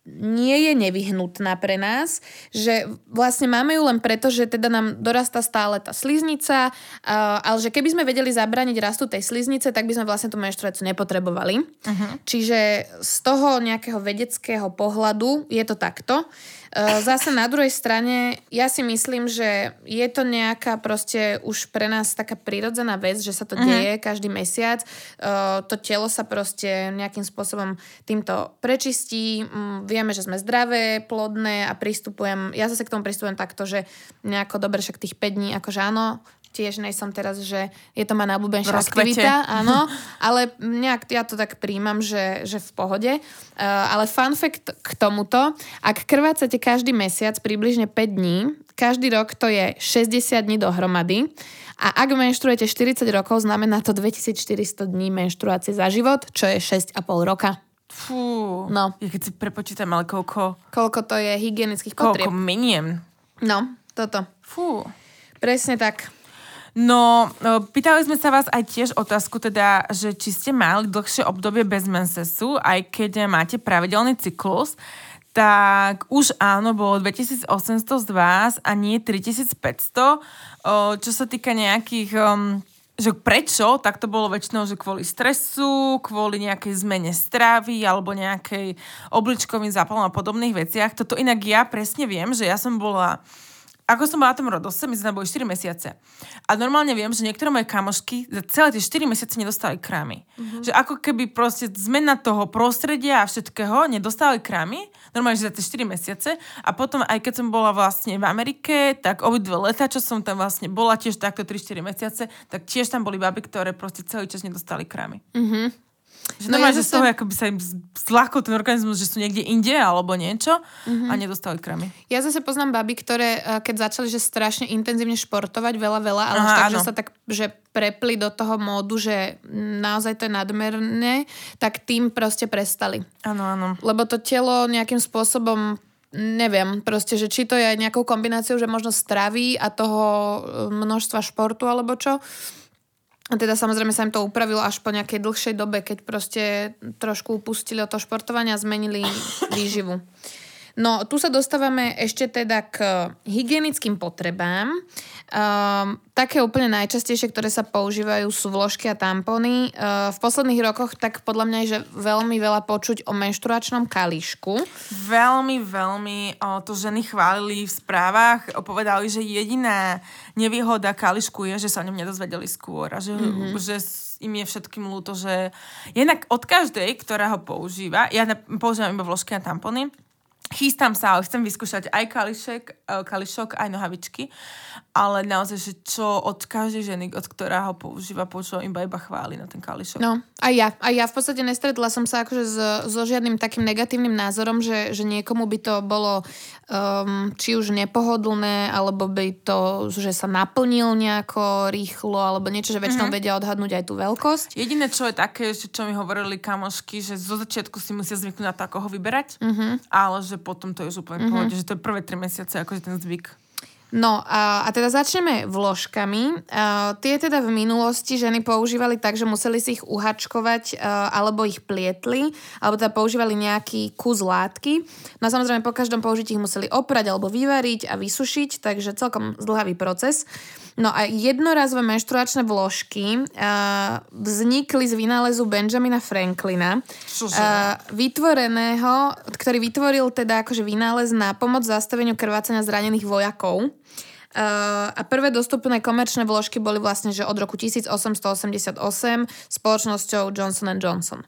nie je nevyhnutná pre nás, že vlastne máme ju len preto, že teda nám dorastá stále tá sliznica, uh, ale že keby sme vedeli zabrániť rastu tej sliznice, tak by sme vlastne tú menštruáciu nepotrebovali. Uh-huh. Čiže z toho nejakého vedeckého pohľadu je to takto. Uh, zase na druhej strane, ja si myslím, že je to nejaká proste už pre nás taká prirodzená vec, že sa to uh-huh. deje každý mesiac. Eh, to telo sa proste nejakým spôsobom týmto prečistí. Mm, vieme, že sme zdravé, plodné a pristupujem, ja zase k tomu pristupujem takto, že nejako dobre však tých 5 dní, akože áno, tiež nej som teraz, že je to má najobľúbenejšia aktivita, áno, ale nejak ja to tak príjmam, že, že v pohode. Uh, ale fun fact k tomuto, ak krvácate každý mesiac približne 5 dní, každý rok to je 60 dní dohromady a ak menštruujete 40 rokov, znamená to 2400 dní menštruácie za život, čo je 6,5 roka. Fú, no. ja keď si prepočítam, ale koľko... Koľko to je hygienických potrieb. Koľko miniem. No, toto. Fú. Presne tak. No, no, pýtali sme sa vás aj tiež otázku, teda, že či ste mali dlhšie obdobie bez mensesu, aj keď máte pravidelný cyklus, tak už áno, bolo 2800 z vás a nie 3500. Čo sa týka nejakých že prečo, tak to bolo väčšinou, že kvôli stresu, kvôli nejakej zmene strávy alebo nejakej obličkovým zápalom a podobných veciach. Toto inak ja presne viem, že ja som bola ako som bola na tom rodose, my sme boli 4 mesiace. A normálne viem, že niektoré moje kamošky za celé tie 4 mesiace nedostali krámy. Mm-hmm. Že ako keby proste zmena toho prostredia a všetkého nedostali krámy, normálne, že za tie 4 mesiace. A potom, aj keď som bola vlastne v Amerike, tak obidve leta, čo som tam vlastne bola, tiež takto 3-4 mesiace, tak tiež tam boli baby, ktoré proste celý čas nedostali krámy. Mm-hmm. Že no ja že z toho ako by sa im zľahkol ten organizmus, že sú niekde inde alebo niečo mm-hmm. a nedostali kramy. Ja zase poznám baby, ktoré eh, keď začali, že strašne intenzívne športovať, veľa, veľa, ale Aha, tak, že sa tak že prepli do toho módu, že naozaj to je nadmerné, tak tým proste prestali. Áno, áno. Lebo to telo nejakým spôsobom neviem, proste, že či to je nejakou kombináciou, že možno stravy a toho eh, množstva športu alebo čo, a teda samozrejme sa im to upravilo až po nejakej dlhšej dobe, keď proste trošku upustili od toho športovania a zmenili výživu. No, tu sa dostávame ešte teda k hygienickým potrebám. Um, také úplne najčastejšie, ktoré sa používajú sú vložky a tampony. Uh, v posledných rokoch tak podľa mňa je že veľmi veľa počuť o menštruačnom kališku. Veľmi, veľmi o, to ženy chválili v správach. Povedali, že jediná nevýhoda kališku je, že sa o ňom nedozvedeli skôr a že, mm-hmm. že im je všetkým ľúto, že jednak od každej, ktorá ho používa, ja používam iba vložky a tampony, Chystám sa, ale chcem vyskúšať aj kališek, e, kališok, aj nohavičky, ale naozaj, že čo od každej ženy, od ktorá ho používa, počujem iba iba chváli na ten kališok. No, aj ja. A ja v podstate nestretla som sa akože so, so žiadnym takým negatívnym názorom, že, že niekomu by to bolo um, či už nepohodlné, alebo by to, že sa naplnil nejako rýchlo, alebo niečo, že väčšinou mm-hmm. vedia odhadnúť aj tú veľkosť. Jediné, čo je také, čo mi hovorili kamošky, že zo začiatku si musia zvyknúť na to, ako ho vyberať, mm-hmm. ale že potom to je úplne mm-hmm. pohode, že to je prvé tri mesiace akože ten zvyk. No a, a teda začneme vložkami. Uh, tie teda v minulosti ženy používali tak, že museli si ich uhačkovať uh, alebo ich plietli, alebo teda používali nejaký kus látky. No a samozrejme po každom použití ich museli oprať alebo vyvariť a vysušiť, takže celkom zdlhavý proces. No a jednorazové menštruačné vložky uh, vznikli z vynálezu Benjamina Franklina, uh, vytvoreného, ktorý vytvoril teda akože vynález na pomoc zastaveniu krvácania zranených vojakov. Uh, a prvé dostupné komerčné vložky boli vlastne, že od roku 1888 spoločnosťou Johnson Johnson.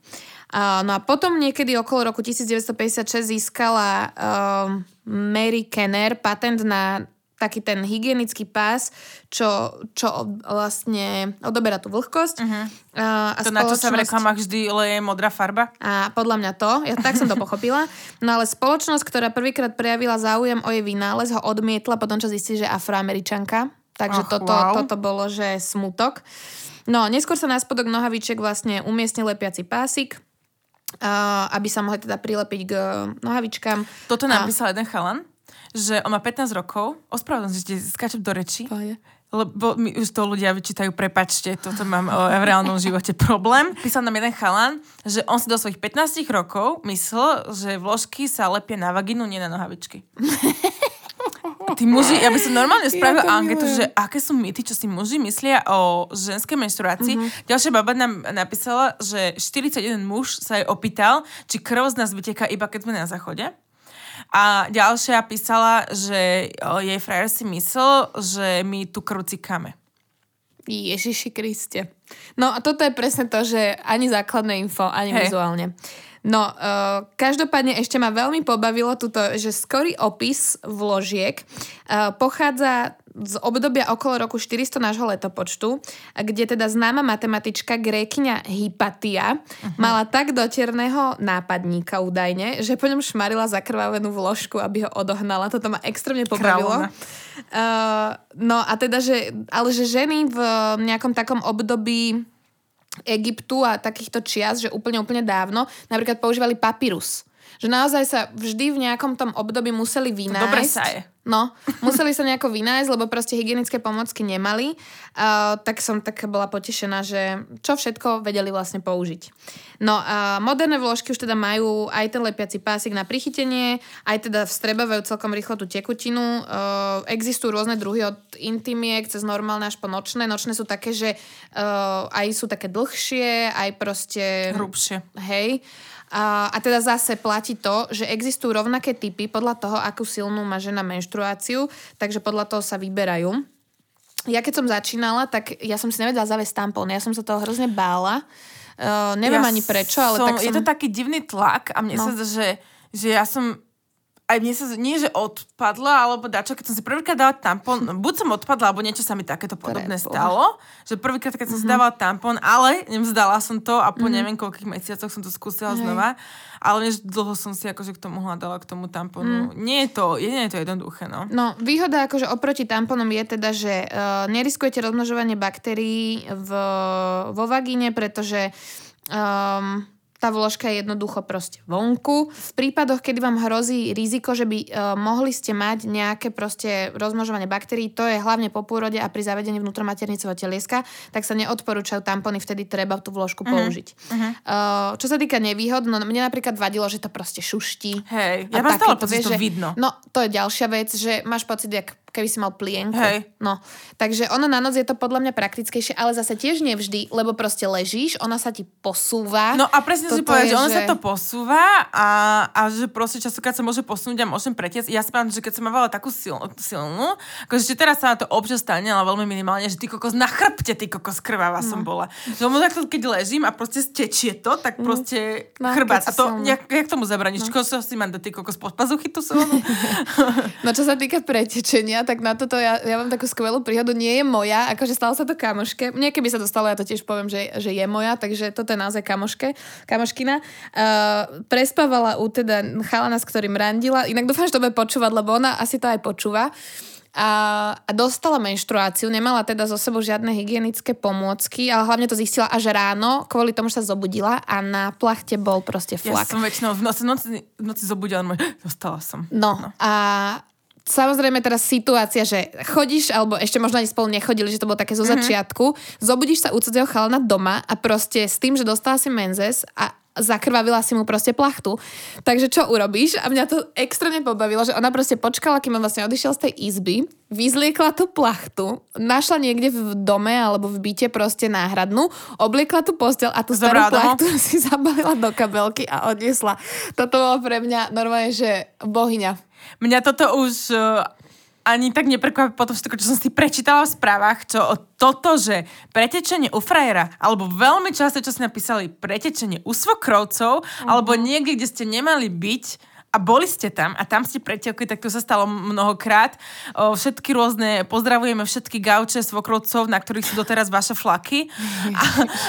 Uh, no a potom niekedy okolo roku 1956 získala uh, Mary Kenner patent na taký ten hygienický pás, čo, čo vlastne odoberá tú vlhkosť. Uh-huh. A, to, spoločnosť... na čo sa v reklamách vždy leje modrá farba? A podľa mňa to, ja tak som to pochopila. No ale spoločnosť, ktorá prvýkrát prejavila záujem o jej vynález, ho odmietla potom, čo zistí, že afroameričanka. Takže Ach, toto, wow. toto bolo, že smutok. No, neskôr sa na spodok nohavičiek vlastne umiestnil lepiaci pásik, uh, aby sa mohli teda prilepiť k nohavičkám. Toto napísal a... jeden chalan? Že on má 15 rokov, ospravedlňujem, že skáčem do reči, Poje. lebo mi už to ľudia vyčítajú, prepačte, toto mám o, v reálnom živote problém. Písal nám jeden chalan, že on si do svojich 15 rokov myslel, že vložky sa lepia na vaginu, nie na nohavičky. Tí muži, ja by som normálne spravil ja anketu, že aké sú mýty, čo si muži myslia o ženskej menštruácii. Uh-huh. Ďalšia baba nám napísala, že 41 muž sa jej opýtal, či krv z nás vyteká iba keď sme na záchode. A ďalšia písala, že jej frajer si myslel, že my tu krucikáme. Ježiši Kriste. No a toto je presne to, že ani základné info, ani hey. vizuálne. No, uh, každopádne ešte ma veľmi pobavilo tuto, že skorý opis vložiek uh, pochádza z obdobia okolo roku 400 nášho letopočtu, kde teda známa matematička grékňa Hypatia uh-huh. mala tak doterného nápadníka údajne, že po ňom šmarila zakrvavenú vložku, aby ho odohnala. Toto ma extrémne pobavilo. Uh, no a teda, že, ale že ženy v nejakom takom období Egyptu a takýchto čias, že úplne, úplne dávno, napríklad používali papyrus Že naozaj sa vždy v nejakom tom období museli vynájsť. dobre sa je. No, museli sa nejako vynájsť, lebo proste hygienické pomocky nemali. Uh, tak som tak bola potešená, že čo všetko vedeli vlastne použiť. No a moderné vložky už teda majú aj ten lepiaci pásik na prichytenie, aj teda vstrebávajú celkom rýchlo tú tekutinu. Uh, existujú rôzne druhy od intimiek cez normálne až po nočné. Nočné sú také, že uh, aj sú také dlhšie, aj proste... Hrubšie. Hej. A, a teda zase platí to, že existujú rovnaké typy podľa toho, akú silnú má žena menštruáciu, takže podľa toho sa vyberajú. Ja keď som začínala, tak ja som si nevedela zaviesť tampón. Ja som sa toho hrozne bála. Uh, neviem Ja ani prečo, ale som, tak som... Je to taký divný tlak a mne No. sa zdá, že, že ja som aj mne sa, nie že odpadla, alebo dačo, keď som si prvýkrát dala tampon, buď som odpadla, alebo niečo sa mi takéto podobné Preboha. stalo, že prvýkrát, keď som Mhm. si dávala tampon, ale nevzdala som to a po neviem koľkých mesiacoch som to skúsila Hej. znova, ale než dlho som si akože k tomu hľadala, k tomu tamponu. Nie je to, je, nie je to jednoduché, no. No, výhoda akože oproti tamponom je teda, že uh, neriskujete rozmnožovanie baktérií v, vo vagíne, pretože um, tá vložka je jednoducho proste vonku. V prípadoch, kedy vám hrozí riziko, že by uh, mohli ste mať nejaké proste rozmnožovanie baktérií, to je hlavne po pôrode a pri zavedení vnútromaternicového telieska, tak sa neodporúčajú tampony, vtedy treba tú vložku použiť. Uh, čo sa týka nevýhod, no mne napríklad vadilo, že to proste šuští. Hej, ja mám stále pocit, že to vidno. No, to je ďalšia vec, že máš pocit, jak keby si mal plienku. Hej. No, takže ono na noc je to podľa mňa praktickejšie, ale zase tiež nevždy, lebo proste ležíš, ona sa ti posúva. No a presne si Toto povedať, je, že ono že- sa to posúva a, a že proste častokrát sa môže posunúť a môžem pretiesť. Ja si pamätám, že keď som mávala takú silnú, silnú akože teraz sa na to občas stane, ale veľmi minimálne, že ty kokos na chrbte, ty kokos krváva som No. bola. Že ono takto, keď ležím a proste stečie to, tak proste No, chrbát. A si to, jak, jak tomu zabraníš? No. Čo si mám dať, ty kokos pod pazuchy tú silnú? No čo sa týka pretečenia, tak na toto ja, ja mám takú skvelú príhodu. Nie je moja, akože stalo sa to kamoške. Mne keby sa to stalo, ja to tiež poviem, že, že je moja, takže toto je naozaj kamoške, kamoškina. Uh, prespávala u teda chalana, s ktorým randila. Inak dúfam, že to bude počúvať, lebo ona asi to aj počúva. A, a dostala menštruáciu, nemala teda zo sebou žiadne hygienické pomôcky, ale hlavne to zistila až ráno, kvôli tomu, že sa zobudila a na plachte bol proste Ja flak. som väčšinou v noci, noci, v noci zobudila, môj, dostala som. No, no. a samozrejme teraz situácia, že chodíš, alebo ešte možno ani spolu nechodili, že to bolo také zo začiatku, zobudíš sa u cudzieho chalana doma a proste s tým, že dostala si menzes a zakrvavila si mu proste plachtu. Takže čo urobíš? A mňa to extrémne pobavilo, že ona proste počkala, kým on vlastne odišiel z tej izby, vyzliekla tú plachtu, našla niekde v dome alebo v byte proste náhradnú, obliekla tú postel a tú starú domov? plachtu si zabalila do kabelky a odniesla. Toto bolo pre mňa normálne, že bohyňa. Mňa toto už uh, ani tak neprekvapí potom všetko, čo som si prečítala v správach, čo o toto, že pretečenie u frajera, alebo veľmi často, čo si napísali, pretečenie u svokrovcov, Mhm. alebo niekde, kde ste nemali byť, a boli ste tam a tam ste pretekli, tak to sa stalo mnohokrát. O, všetky rôzne, pozdravujeme všetky gauče svokrovcov, na ktorých sú doteraz vaše flaky. A,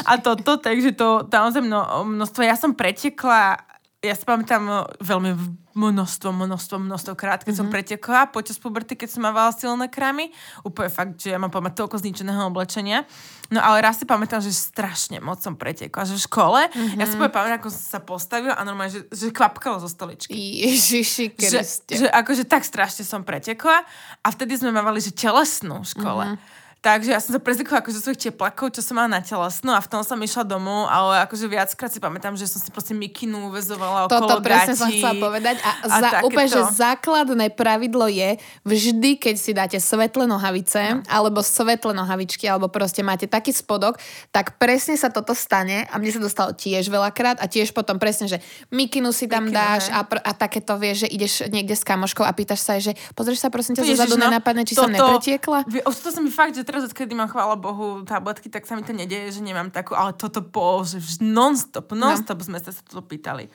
a toto, takže to naozaj mno, množstvo. Ja som pretekla ja si pamätám o, veľmi množstvo, množstvo, množstvo krát, keď mm-hmm. som pretekla počas puberty, keď som mávala silné krámy. Úplne fakt, že ja mám pamäť toľko zničeného oblečenia. No ale raz si pamätám, že strašne moc som pretekla. Že v škole, mm-hmm. ja si úplne pamätám, ako som sa postavila a normálne, že, že kvapkalo zo stoličky. Ježiši Že, Kriste. že akože tak strašne som pretekla a vtedy sme mávali, že telesnú v škole. Mm-hmm. Takže ja som sa prezykla akože svojich teplakov, čo som mala na telesnú a v tom som išla domov, ale akože viackrát si pamätám, že som si proste mikinu uvezovala okolo Toto presne som gatí chcela povedať. A, a za, úplne, že základné pravidlo je, vždy, keď si dáte svetlé nohavice, no. alebo svetlé nohavičky, alebo proste máte taký spodok, tak presne sa toto stane a mne sa dostalo tiež veľakrát a tiež potom presne, že mikinu si tam Mikinu, dáš a, pr- a takéto vieš, že ideš niekde s kamoškou a pýtaš sa že pozrieš sa prosím ťa Ježiš, zozadu no, nenapadne, či som nepretiekla. Už to sa mi fakt, že teraz, odkedy mám chvála Bohu tabletky, tak sa mi to nedieje, že nemám takú, ale toto bolo, že vž- non-stop, non-stop no. sme sa toto pýtali.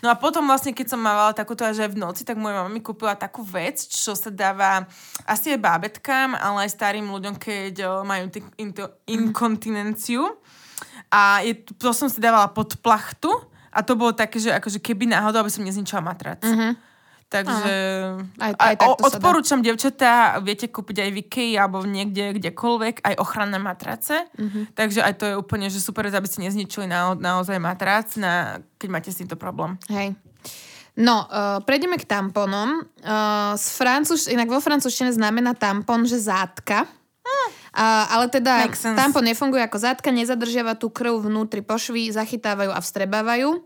No a potom vlastne, keď som mávala takúto že aj v noci, tak moja mama mi kúpila takú vec, čo sa dáva asi aj bábetkám, ale aj starým ľuďom, keď o, majú t- into, inkontinenciu. A je, to som si dávala pod plachtu a to bolo také, že akože keby náhodou, aby som nezničila matrac. Mm-hmm. Takže Aj- aj, aj dá. odporúčam, devčatá, viete kúpiť aj v Ikei alebo niekde, kdekoľvek, aj ochranné matrace. Mhm. Mm-hmm. Takže aj to je úplne, že super, aby ste nezničili na, naozaj matrac, na, keď máte s týmto problém. Hej. No, uh, prejdeme k tamponom. Uh, z francúz, inak vo francúzštine znamená tampon, že zátka. Uh, ale teda tampon nefunguje ako zátka, nezadržiava tú krv vnútri pošvy, zachytávajú a vstrebávajú.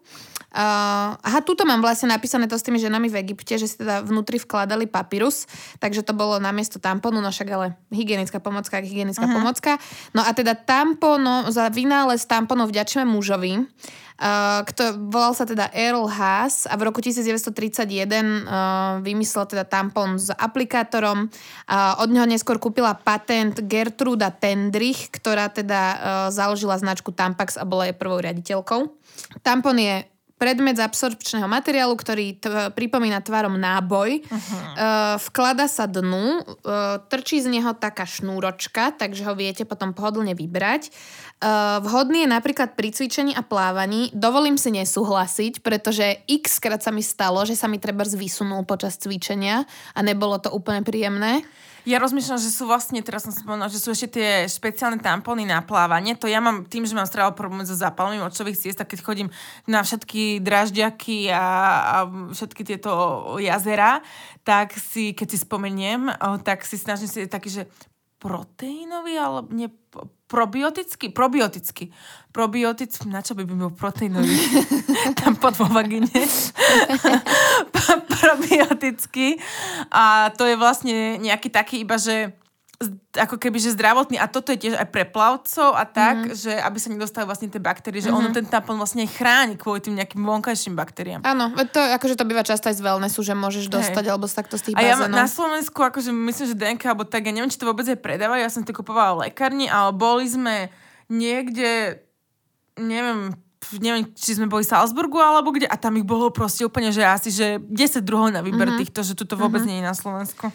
Uh, aha, tuto mám vlastne napísané to s tými ženami v Egypte, že si teda vnútri vkladali papyrus, takže to bolo namiesto tamponu, no však ale hygienická pomocka, hygienická uh-huh. pomocka. No a teda tampono, za vynález tamponov vďačíme mužovi, uh, kto, volal sa teda Earl Haas a v roku 1931 uh, vymyslel teda tampon s aplikátorom. Uh, od neho neskôr kúpila patent Gertruda Tendrich, ktorá teda uh, založila značku Tampax a bola jej prvou riaditeľkou. Tampon je predmet z absorpčného materiálu, ktorý t- pripomína tvarom náboj. Uh-huh. Uh, vklada sa dnu, uh, trčí z neho taká šnúročka, takže ho viete potom pohodlne vybrať. Uh, vhodný je napríklad pri cvičení a plávaní. Dovolím si nesúhlasiť, pretože x krát sa mi stalo, že sa mi treba vysunul počas cvičenia a nebolo to úplne príjemné. Ja rozmýšľam, že sú vlastne, teraz som spomenula, že sú ešte tie špeciálne tampony na plávanie. To ja mám tým, že mám strávil problém so zápalmi močových ciest, tak keď chodím na všetky dražďaky a, a všetky tieto jazera, tak si, keď si spomeniem, tak si snažím si taký, že proteínový, alebo nie, probiotický, probiotický. Probiotický, na čo by bol proteínový? Tam pod vo vagíne. probiotický. A to je vlastne nejaký taký iba, že ako keby, že zdravotný a toto je tiež aj pre plavcov a tak, mm-hmm. že aby sa nedostali vlastne tie baktérie, že mm-hmm. ono ten tampon vlastne chráni kvôli tým nejakým vonkajším baktériám. Áno, to akože to býva často aj z wellnessu, že môžeš dostať hey. alebo z takto z tých A ja na Slovensku akože myslím, že DNK alebo tak, ja neviem, či to vôbec aj predávajú, ja som to kupovala v lekárni, ale boli sme niekde, neviem, neviem, či sme boli v Salzburgu alebo kde a tam ich bolo proste úplne, že asi, že 10 druhov na výber mm-hmm. týchto, že tu to vôbec mm-hmm. nie je na Slovensku.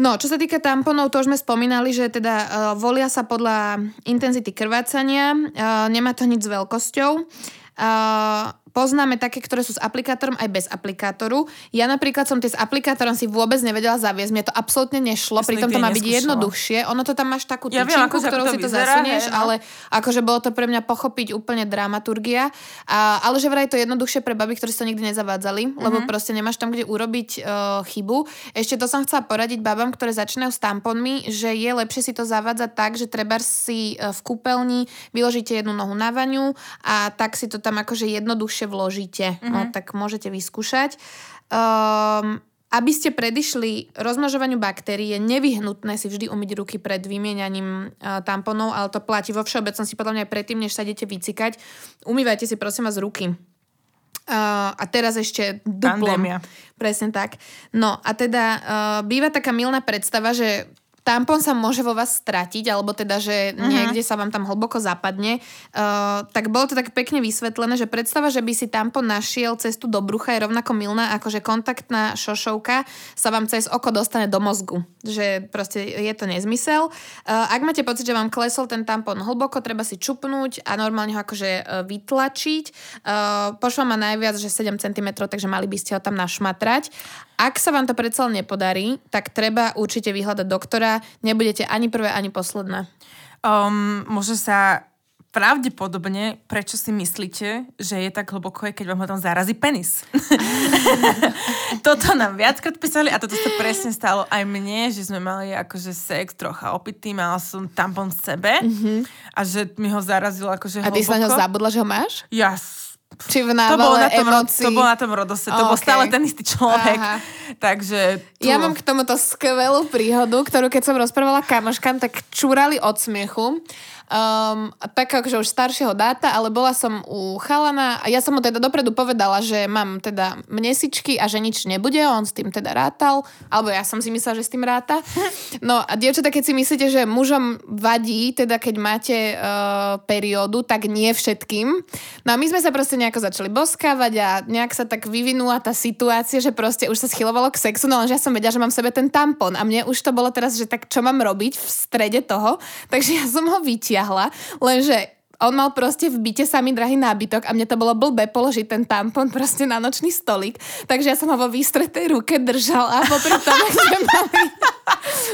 No, čo sa týka tamponov, to už sme spomínali, že teda uh, volia sa podľa intenzity krvácania, uh, nemá to nič s veľkosťou. Uh, poznáme také, ktoré sú s aplikátorom aj bez aplikátoru. Ja napríklad som tie s aplikátorom si vôbec nevedela zaviesť, mne to absolútne nešlo, pritom to má byť jednoduchšie. Ono to tam máš takú ja viem, ktorou to si to vyzerá, zasunieš, hej, no. ale akože bolo to pre mňa pochopiť úplne dramaturgia. A, ale že vraj to jednoduchšie pre baby, ktorí to nikdy nezavádzali, mm-hmm. lebo proste nemáš tam kde urobiť uh, chybu. Ešte to som chcela poradiť babám, ktoré začínajú s tamponmi, že je lepšie si to zavádzať tak, že treba si uh, v kúpeľni vyložíte jednu nohu na vaňu a tak si to tam akože jednoduchšie vložíte. Mm-hmm. No tak môžete vyskúšať. Um, aby ste predišli rozmnožovaniu baktérií, je nevyhnutné si vždy umyť ruky pred vymienianím uh, tamponov, ale to platí vo všeobecnosti podľa mňa aj predtým, než sa idete vycikať. Umývajte si prosím vás ruky. Uh, a teraz ešte duplom. Pandémia. Presne tak. No a teda uh, býva taká milná predstava, že tampon sa môže vo vás stratiť, alebo teda, že uh-huh. niekde sa vám tam hlboko zapadne, uh, tak bolo to tak pekne vysvetlené, že predstava, že by si tampon našiel cestu do brucha je rovnako milná, ako že kontaktná šošovka sa vám cez oko dostane do mozgu. Že proste je to nezmysel. Uh, ak máte pocit, že vám klesol ten tampon hlboko, treba si čupnúť a normálne ho akože uh, vytlačiť. Uh, pošla ma najviac, že 7 cm, takže mali by ste ho tam našmatrať. Ak sa vám to predsa nepodarí, tak treba určite vyhľadať doktora. Nebudete ani prvé, ani posledné. Um, môže sa pravdepodobne, prečo si myslíte, že je tak hlboko, keď vám ho tam zarazí penis. toto nám viackrát písali a toto sa presne stalo aj mne, že sme mali akože sex trocha opitý, mala som tampon v sebe mm-hmm. a že mi ho zarazilo akože hlboko. A ty si na ňo zabudla, že ho máš? Ja či v to bolo na tom, emócií. To bolo na tom rodose, to okay. bol stále ten istý človek. Aha. Takže... Tu... Ja mám k tomuto skvelú príhodu, ktorú keď som rozprávala kamoškám, tak čúrali od smiechu um, tak akože už staršieho dáta, ale bola som u chalana a ja som mu teda dopredu povedala, že mám teda mnesičky a že nič nebude, on s tým teda rátal, alebo ja som si myslela, že s tým ráta. No a dievčatá, keď si myslíte, že mužom vadí, teda keď máte uh, periódu, tak nie všetkým. No a my sme sa proste nejako začali boskávať a nejak sa tak vyvinula tá situácia, že proste už sa schylovalo k sexu, no lenže ja som vedela, že mám v sebe ten tampon a mne už to bolo teraz, že tak čo mám robiť v strede toho, takže ja som ho vytiahla vyťahla, lenže On mal proste v byte samý drahý nábytok a mne to bolo blbé položiť ten tampon proste na nočný stolík. Takže ja som ho vo výstretej ruke držal a popri tom, jak sme mali,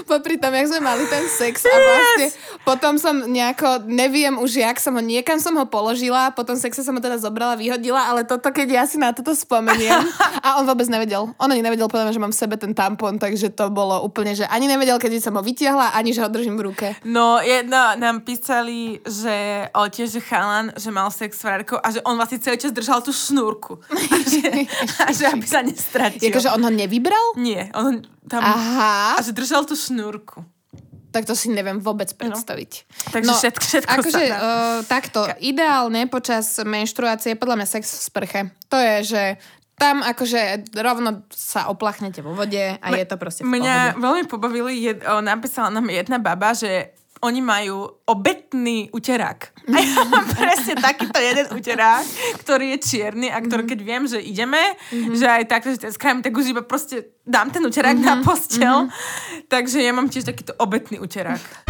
popri tom, jak sme mali ten sex a vlastne potom som nejako, neviem už jak som ho, niekam som ho položila, potom sexe som ho teda zobrala, vyhodila, ale toto, keď ja si na toto spomeniem a on vôbec nevedel. On ani nevedel, povedal, že mám v sebe ten tampon, takže to bolo úplne, že ani nevedel, keď som ho vytiahla, ani že ho držím v ruke. No, jedno nám písali, že o tiež že chalan, že mal sex s frajerkou a že on vlastne celý čas držal tú šnúrku. A že, a že aby sa nestratil. Jakože on ho nevybral? Nie, on tam... Aha. A že držal tú šnúrku. Tak to si neviem vôbec predstaviť. No. Takže všetko, všetko akože, sa uh, takto, ideálne počas menštruácie je podľa mňa sex v sprche. To je, že tam akože rovno sa oplachnete vo vode a je to proste v Mňa pohode. veľmi pobavili, jed, o, napísala nám jedna baba, že oni majú obetný uterák. A ja mám presne takýto jeden uterák, ktorý je čierny a Mhm. ktorý, keď viem, že ideme, že aj takto, že skrajím, tak už iba proste dám ten uterák Mhm. na postel. Takže ja mám tiež takýto obetný uterák.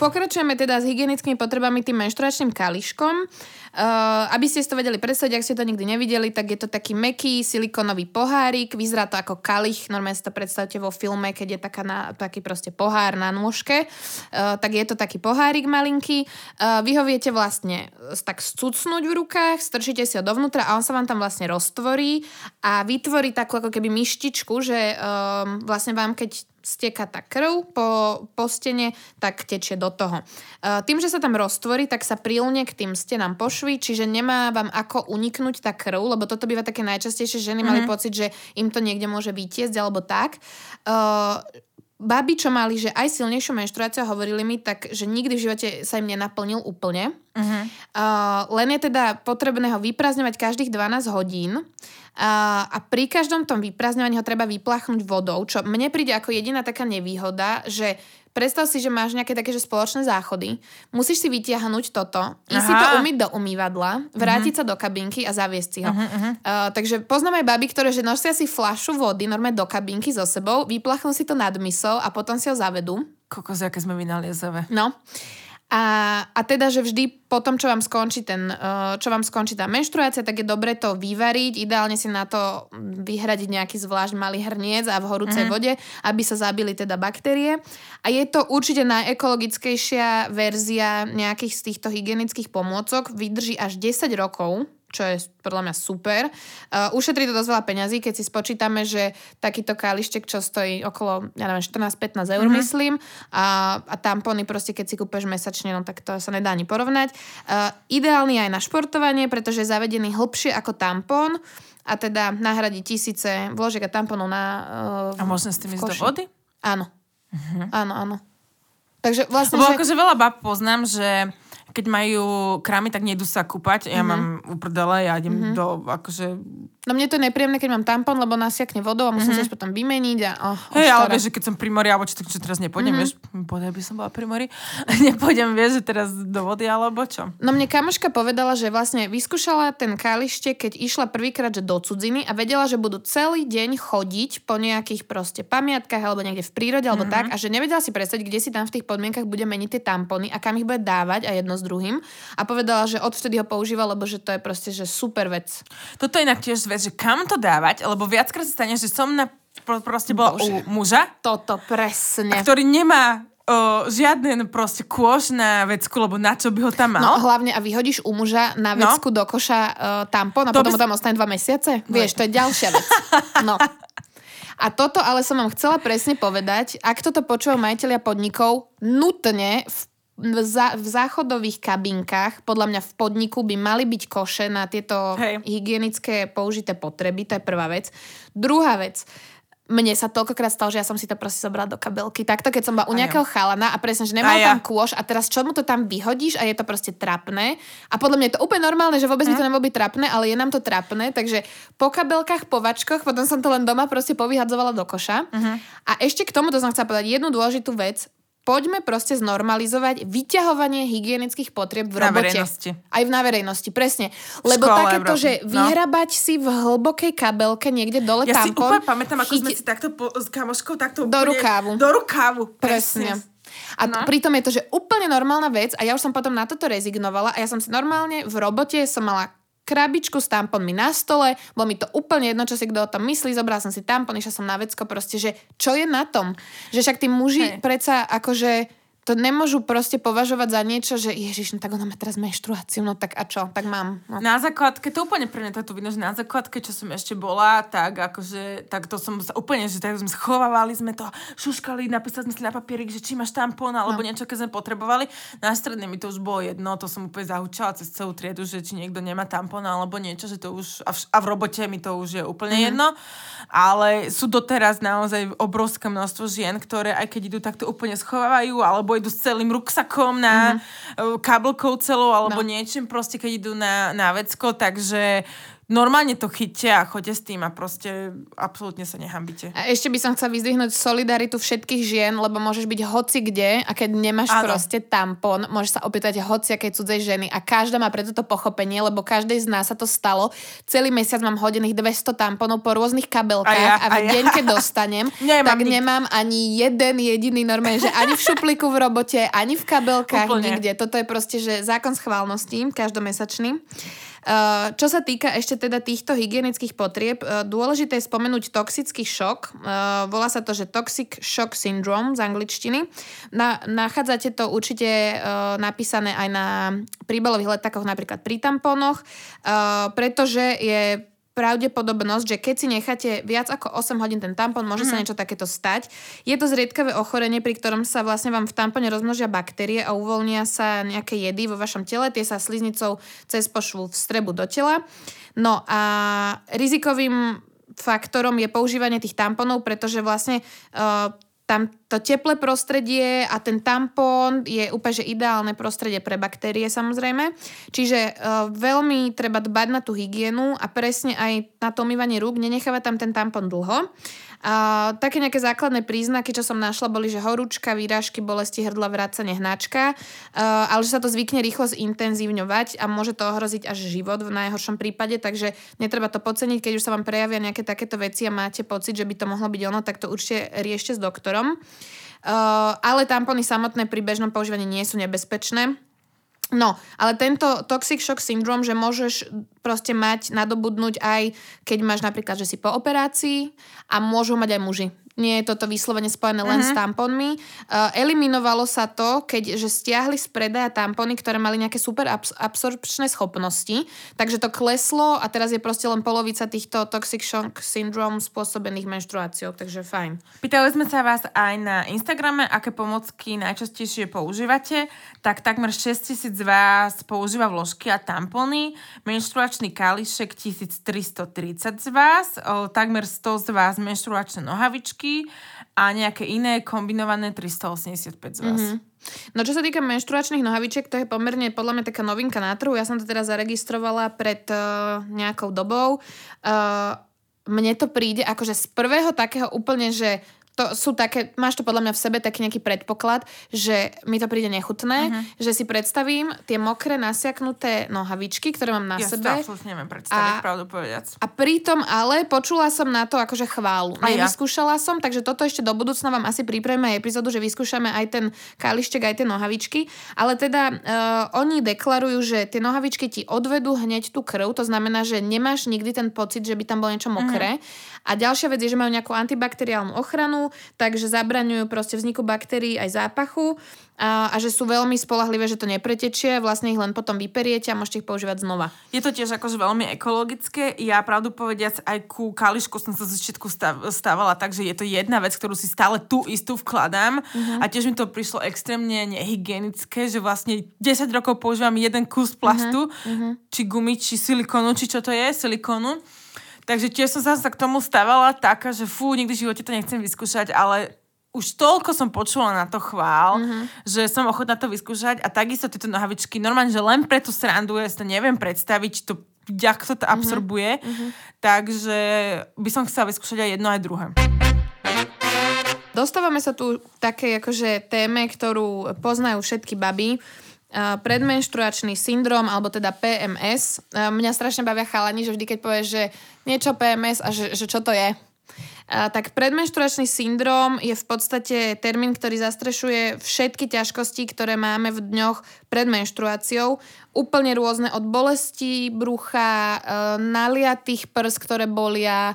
Pokračujeme teda s hygienickými potrebami tým menštruačným kališkom. Uh, aby ste si to vedeli predstaviť, ak ste to nikdy nevideli, tak je to taký meký silikonový pohárik, vyzerá to ako kalich, normálne si to predstavte vo filme, keď je taká na, taký proste pohár na nôžke, uh, tak je to taký pohárik malinký. Uh, vy ho viete vlastne tak scucnúť v rukách, strčíte si ho dovnútra a on sa vám tam vlastne roztvorí a vytvorí takú ako keby myštičku, že um, vlastne vám keď steka tá krv po, po stene, tak tečie do toho. Uh, tým, že sa tam roztvorí, tak sa prilne k tým stenám pošví, čiže nemá vám ako uniknúť tá krv, lebo toto býva také najčastejšie, že ženy mali pocit, že im to niekde môže vytiesť alebo tak. Uh, Babi, čo mali, že aj silnejšiu menštruáciu, hovorili mi, tak, že nikdy v živote sa im nenaplnil úplne. Uh-huh. Uh, len je teda potrebné ho vyprázdňovať každých 12 hodín uh, a pri každom tom vyprázdňovaní ho treba vyplachnúť vodou, čo mne príde ako jediná taká nevýhoda, že predstav si, že máš nejaké také že spoločné záchody, musíš si vytiahnuť toto, ísť si to umyť do umývadla, vrátiť sa do kabinky a zaviesť si ho. Uh, takže poznám aj baby, ktoré že nosia si fľašu vody normálne do kabinky so sebou, vyplachnú si to nad mysou a potom si ho zavedú. Kokos, aké sme vynaliezové. No. A, a teda, že vždy po tom, čo vám skončí ten, uh, čo vám skončí tá menštruácia, tak je dobre to vyvariť, ideálne si na to vyhradiť nejaký zvlášť malý hrniec a v horúcej mm. vode, aby sa zabili teda baktérie. A je to určite najekologickejšia verzia nejakých z týchto hygienických pomôcok, vydrží až 10 rokov, čo je podľa mňa super. Uh, ušetrí to dosť veľa peňazí, keď si spočítame, že takýto kalištek, čo stojí okolo, ja neviem, 14-15 eur, mm-hmm. myslím, a, a tampony proste, keď si kúpeš mesačne, no tak to sa nedá ani porovnať. Uh, ideálny aj na športovanie, pretože je zavedený hlbšie ako tampon a teda nahradí tisíce vložiek a tamponov na... Uh, A môžem s tým ísť do vody? Áno. Áno, áno. Takže vlastne, Lebo že... akože veľa bab poznám, že keď majú krámy, tak nejdú sa kúpať. Ja mám uprdele, ja idem do, akože... No mne to je nepríjemné, keď mám tampon, lebo nasiakne vodou a musím mm-hmm. sa potom vymeniť a... Oh, Hej, ale oštara. vieš, že keď som pri mori, alebo čo, tak čo teraz nepôjdem, mm-hmm. vieš, bodaj by som bola pri mori, nepôjdem, vieš, že teraz do vody, alebo čo. No mne kamoška povedala, že vlastne vyskúšala ten kalište, keď išla prvýkrát že do cudziny a vedela, že budú celý deň chodiť po nejakých proste pamiatkách alebo niekde v prírode alebo mm-hmm. tak a že nevedela si predstaviť, kde si tam v tých podmienkach bude meniť tie tampony a kam ich bude dávať a jedno s druhým. A povedala, že odvtedy ho používa, lebo že to je proste že super vec. Toto je inak tiež vec, že kam to dávať, lebo viackrát sa stane, že som na, pro, proste bola Bože. u muža, Toto presne. ktorý nemá o, žiaden proste kôž na vecku, lebo na čo by ho tam mal. No hlavne a vyhodíš u muža na No. vecku do koša uh, tampon a To potom by mu tam ostane dva mesiace? Vieš, to je ďalšia vec. No. A toto ale som vám chcela presne povedať, ak toto počúvajú majiteľia podnikov, nutne v v, zá, v záchodových kabinkách, podľa mňa v podniku by mali byť koše na tieto Hej. hygienické použité potreby, to je prvá vec. Druhá vec, mne sa toľkokrát stalo, že ja som si to proste zobrala do kabelky. Takto, keď som bola u nejakého chalana a presne, že nemal ja. tam kôž a teraz čo mu to tam vyhodíš a je to proste trapné. A podľa mňa je to úplne normálne, že vôbec by to nebolo byť trapné, ale je nám to trapné, takže po kabelkách, po vačkoch, potom som to len doma proste povyhadzovala do koša. A ešte k tomu to som chcela povedať jednu dôležitú vec. Poďme proste znormalizovať vyťahovanie hygienických potrieb v Na robote. verejnosti. Aj v na verejnosti, presne. Lebo škole, takéto, že no. vyhrabať si v hlbokej kabelke niekde dole Ja si tampon. úplne pamätám, ako sme si takto po, s kamoškou takto Do úplne- rukávu. Do rukávu, Presne. presne. A no. pritom je to, že úplne normálna vec a ja už som potom na toto rezignovala a ja som si normálne v robote som mala krabičku s tamponmi na stole, bolo mi to úplne jedno, čo si kto o tom myslí, zobral som si tampon, išla som na vecko, proste, že čo je na tom? Že však tí muži hey. predsa akože to nemôžu proste považovať za niečo, že ježiš, no tak ona má teraz menštruáciu, no tak a čo, tak mám. No. Na základke, to úplne pre mňa to vidno, že na základke, čo som ešte bola, tak akože, tak to som sa úplne, že tak sme schovávali sme to, šuškali, napísali sme si na papierik, že či máš tampón, alebo no. niečo, keď sme potrebovali. Na strednej mi to už bolo jedno, to som úplne zahučala cez celú triedu, že či niekto nemá tampón alebo niečo, že to už, a v, a v robote mi to už je úplne mm-hmm. jedno. Ale sú doteraz naozaj obrovské množstvo žien, ktoré aj keď idú takto úplne schovávajú, alebo idú s celým ruksakom na mm-hmm. kabelkou celou alebo no. niečím proste, keď idú na, na vecko, takže normálne to chyťte a choďte s tým a proste absolútne sa nehambite. A ešte by som chcela vyzdvihnúť solidaritu všetkých žien, lebo môžeš byť hoci kde a keď nemáš ano. proste tampon, môžeš sa opýtať hoci akej cudzej ženy a každá má preto to pochopenie, lebo každej z nás sa to stalo. Celý mesiac mám hodených 200 tamponov po rôznych kabelkách a, ja, a v a deň, ja. keď dostanem, tak nik- nemám ani jeden jediný normálne, že ani v šupliku v robote, ani v kabelkách, Úplne. nikde. Toto je proste, že zákon schválnosti každomesačný. Eh, čo sa týka ešte teda týchto hygienických potrieb, eh, dôležité je spomenúť toxický šok. Eh, volá sa to, že Toxic Shock Syndrome z angličtiny. Na, nachádzate to určite napísané aj na príbalových letákoch, napríklad pri tampónoch, pretože je pravdepodobnosť, že keď si necháte viac ako 8 hodín ten tampon, môže mm. sa mhm. niečo takéto stať. Je to zriedkavé ochorenie, pri ktorom sa vlastne vám v tampone rozmnožia baktérie a uvoľnia sa nejaké jedy vo vašom tele, tie sa sliznicou cez pošvu vstrebu do tela. No a rizikovým faktorom je používanie tých tamponov, pretože vlastne uh, tam to teplé prostredie a ten tampón je úplne že ideálne prostredie pre baktérie samozrejme. Čiže uh, veľmi treba dbať na tú hygienu a presne aj na to umývanie rúk, nenechávať tam ten tampon dlho. Uh, také nejaké základné príznaky, čo som našla, boli, že horúčka, výražky, bolesti hrdla, vracanie, hnačka, uh, ale že sa to zvykne rýchlo zintenzívňovať a môže to ohroziť až život v najhoršom prípade, takže netreba to podceniť, keď už sa vám prejavia nejaké takéto veci a máte pocit, že by to mohlo byť ono, tak to určite riešte s doktorom. Uh, ale tampony samotné pri bežnom používaní nie sú nebezpečné No, ale tento toxic shock syndrome, že môžeš proste mať, nadobudnúť aj, keď máš napríklad, že si po operácii a môžu mať aj muži nie je toto vyslovene spojené len uh-huh. s mhm. tamponmi. Uh, eliminovalo sa to, keď že stiahli z predaja tampony, ktoré mali nejaké super abs- absorpčné schopnosti, takže to kleslo a teraz je proste len polovica týchto toxic shock syndrome spôsobených menštruáciou, takže fajn. Pýtali sme sa vás aj na Instagrame, aké pomocky najčastejšie používate, tak takmer 6000 z vás používa vložky a tampony, menštruačný kališek 1330 z vás, o, takmer 100 z vás menštruačné nohavičky, a nejaké iné kombinované 385 z vás. Mm-hmm. No čo sa týka menštruačných nohavičiek, to je pomerne podľa mňa taká novinka na trhu. Ja som to teraz zaregistrovala pred uh, nejakou dobou. Uh, mne to príde akože z prvého takého úplne, že to sú také, máš to podľa mňa v sebe taký nejaký predpoklad, že mi to príde nechutné, uh-huh. že si predstavím tie mokré nasiaknuté nohavičky, ktoré mám na ja sebe. Ja si neviem predstaviť, a, pravdu povedať. A pritom ale počula som na to akože chválu. A ja. Vyskúšala som, takže toto ešte do budúcna vám asi pripravíme aj epizódu, že vyskúšame aj ten kalištek, aj tie nohavičky. Ale teda uh, oni deklarujú, že tie nohavičky ti odvedú hneď tú krv, to znamená, že nemáš nikdy ten pocit, že by tam bolo niečo mokré. Uh-huh. A ďalšia vec je, že majú nejakú antibakteriálnu ochranu, takže zabraňujú proste vzniku baktérií aj zápachu a, a že sú veľmi spolahlivé, že to nepretečie, vlastne ich len potom vyperiete a môžete ich používať znova. Je to tiež akože veľmi ekologické. Ja pravdu povediac aj ku kališku som sa z začiatku stávala tak, že je to jedna vec, ktorú si stále tú istú vkladám uh-huh. a tiež mi to prišlo extrémne nehygienické, že vlastne 10 rokov používam jeden kus plastu, uh-huh. či gumy, či silikonu, či čo to je, silikonu Takže tiež som sa k tomu stávala taká, že fú, nikdy v živote to nechcem vyskúšať, ale už toľko som počula na to chvál, mm-hmm. že som ochotná to vyskúšať a takisto tieto nohavičky, normálne, že len pre tú srandu, ja si to neviem predstaviť, to, jak to, to mhm. absorbuje, mm-hmm. takže by som chcela vyskúšať aj jedno, aj druhé. Dostávame sa tu také akože téme, ktorú poznajú všetky baby predmenštruačný syndrom, alebo teda PMS. Mňa strašne bavia chalani, že vždy, keď povieš, že niečo PMS a že, že čo to je, tak predmenštruačný syndrom je v podstate termín, ktorý zastrešuje všetky ťažkosti, ktoré máme v dňoch pred menštruáciou. Úplne rôzne od bolesti brucha, e, naliatých prs, ktoré bolia, e,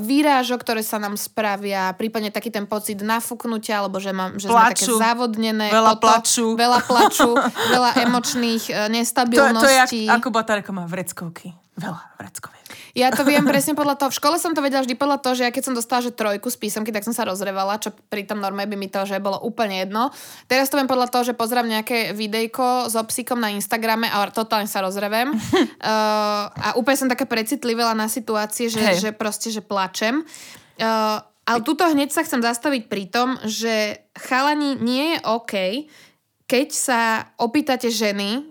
výrážok, ktoré sa nám spravia, prípadne taký ten pocit nafúknutia, alebo že, mám, že sme také závodnené. Veľa toto, plaču. Veľa plaču, veľa emočných nestabilností. To, to je ako baterka má vreckovky. Veľa vreckoviek. Ja to viem presne podľa toho. V škole som to vedela vždy podľa toho, že ja keď som dostala že trojku z písomky, tak som sa rozrevala, čo pri tom norme by mi to, že bolo úplne jedno. Teraz to viem podľa toho, že pozrám nejaké videjko so psíkom na Instagrame a totálne sa rozrevem. uh, a úplne som taká precitlivela na situácie, že, že proste, že plačem. Uh, ale tuto hneď sa chcem zastaviť pri tom, že chalani nie je OK, keď sa opýtate ženy,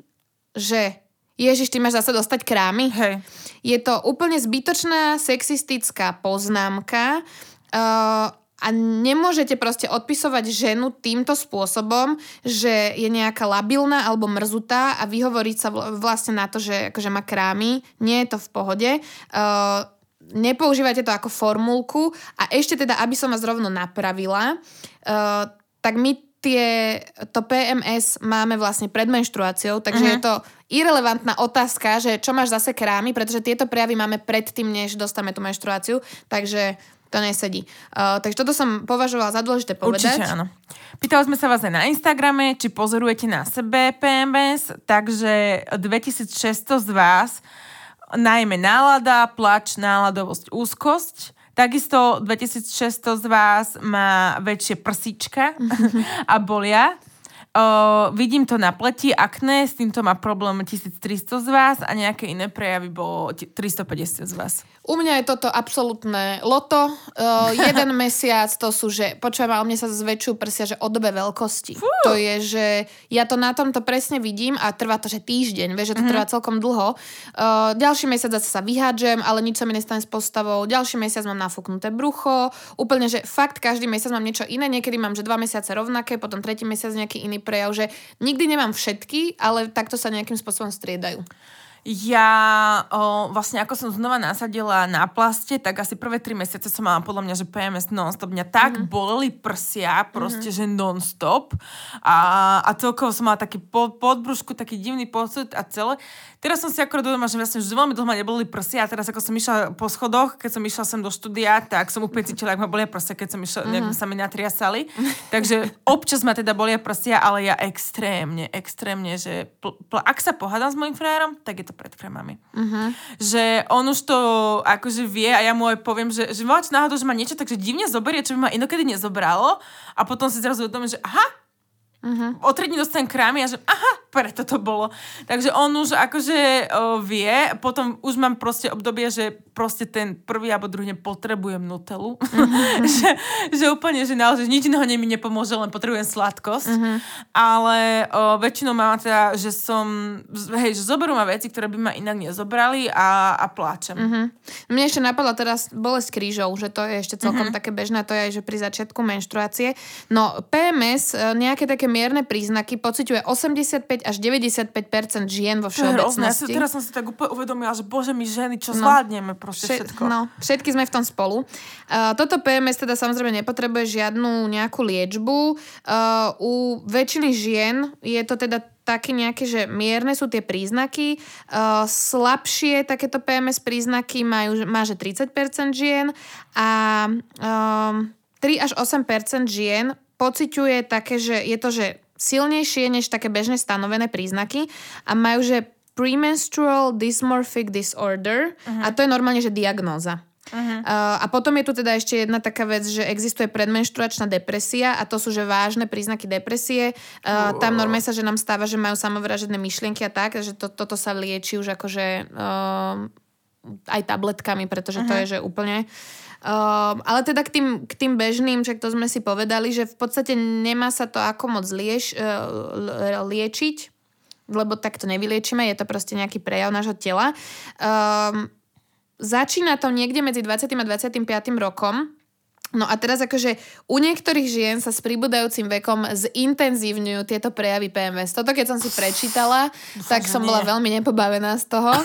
že Ježiš, ty máš zase dostať krámy? Hej. Je to úplne zbytočná sexistická poznámka uh, a nemôžete proste odpisovať ženu týmto spôsobom, že je nejaká labilná alebo mrzutá a vyhovoriť sa vlastne na to, že akože má krámy. Nie je to v pohode. Uh, nepoužívajte to ako formulku a ešte teda, aby som vás rovno napravila, uh, tak my tie, to PMS máme vlastne pred menštruáciou, takže uh-huh. je to irrelevantná otázka, že čo máš zase krámy, pretože tieto prejavy máme predtým, než dostame tú menštruáciu, takže to nesedí. Uh, takže toto som považovala za dôležité povedať. Určite áno. Pýtali sme sa vás aj na Instagrame, či pozorujete na sebe PMS, takže 2600 z vás najmä nálada, plač, náladovosť, úzkosť Takisto 2600 z vás má väčšie prsíčka a bolia. O, vidím to na pleti, akné, s týmto má problém 1300 z vás a nejaké iné prejavy bolo 350 z vás. U mňa je toto absolútne loto. Uh, jeden mesiac to sú, že počujem, ale mne sa zväčšujú prsia, že o dobe veľkosti. Fú. To je, že ja to na tomto presne vidím a trvá to, že týždeň, vieš, že to mm-hmm. trvá celkom dlho. Uh, ďalší mesiac zase sa vyhádžem, ale nič sa mi nestane s postavou. Ďalší mesiac mám nafúknuté brucho. Úplne, že fakt každý mesiac mám niečo iné. Niekedy mám, že dva mesiace rovnaké, potom tretí mesiac nejaký iný prejav, že nikdy nemám všetky, ale takto sa nejakým spôsobom striedajú. Ja o, vlastne ako som znova nasadila na plaste, tak asi prvé tri mesiace som mala podľa mňa, že PMS non-stop. Mňa tak mm-hmm. boleli prsia, proste, mm-hmm. že non-stop. A, a celkovo som mala taký pod, podbrúšku, taký divný pocit a celé. Teraz som si akorát doma, že vlastne už veľmi dlho ma neboli prsia a teraz ako som išla po schodoch, keď som išla sem do štúdia, tak som úplne cítila, ak ma bolia prsia, keď som išla, mm-hmm. sa mi natriasali. Takže občas ma teda bolia prsia, ale ja extrémne, extrémne, že pl- pl- ak sa pohádam s mojim frajerom, tak je to pred krémami. Uh-huh. Že on už to akože vie a ja mu aj poviem, že, že náhodou, že ma niečo takže divne zoberie, čo by ma inokedy nezobralo a potom si zrazu uvedomím, že aha, Uh-huh. O tri dní dostanem krámy a že aha, preto to bolo. Takže on už akože o, vie, potom už mám proste obdobie, že proste ten prvý alebo druhý potrebujem nutelu. Uh-huh. že, že úplne, že naozaj nič iného mi nepomôže, len potrebujem sladkosť. Uh-huh. Ale o, väčšinou mám teda, že som, hej, že zoberú ma veci, ktoré by ma inak nezobrali a, a pláčem. Uh-huh. Mne ešte napadla teraz bolesť krížov, že to je ešte celkom uh-huh. také bežné, to je aj, že pri začiatku menštruácie. No PMS, e, nejaké také mierne príznaky pociťuje 85 až 95% žien vo všeobecnosti. Ja teraz som si tak úplne uvedomila, že bože my ženy, čo no. zvládneme proste všetko. No, všetky sme v tom spolu. Uh, toto PMS teda samozrejme nepotrebuje žiadnu nejakú liečbu. Uh, u väčšiny žien je to teda také nejaké, že mierne sú tie príznaky. Uh, slabšie takéto PMS príznaky majú, má, že 30% žien a um, 3 až 8% žien pociťuje také, že je to, že silnejšie než také bežne stanovené príznaky a majú, že premenstrual dysmorphic disorder uh-huh. a to je normálne, že diagnóza. Uh-huh. Uh, a potom je tu teda ešte jedna taká vec, že existuje predmenštruačná depresia a to sú že vážne príznaky depresie. Uh, tam normálne sa, že nám stáva, že majú samovražedné myšlienky a tak, že to, toto sa lieči už akože uh, aj tabletkami, pretože uh-huh. to je že úplne Uh, ale teda k tým, k tým bežným, však to sme si povedali, že v podstate nemá sa to ako moc lieš, uh, liečiť, lebo tak to nevyliečíme, je to proste nejaký prejav nášho tela. Um, začína to niekde medzi 20. a 25. rokom, No a teraz akože u niektorých žien sa s pribúdajúcim vekom zintenzívňujú tieto prejavy PMS. Toto keď som si prečítala, Dúfam, tak som bola veľmi nepobavená z toho.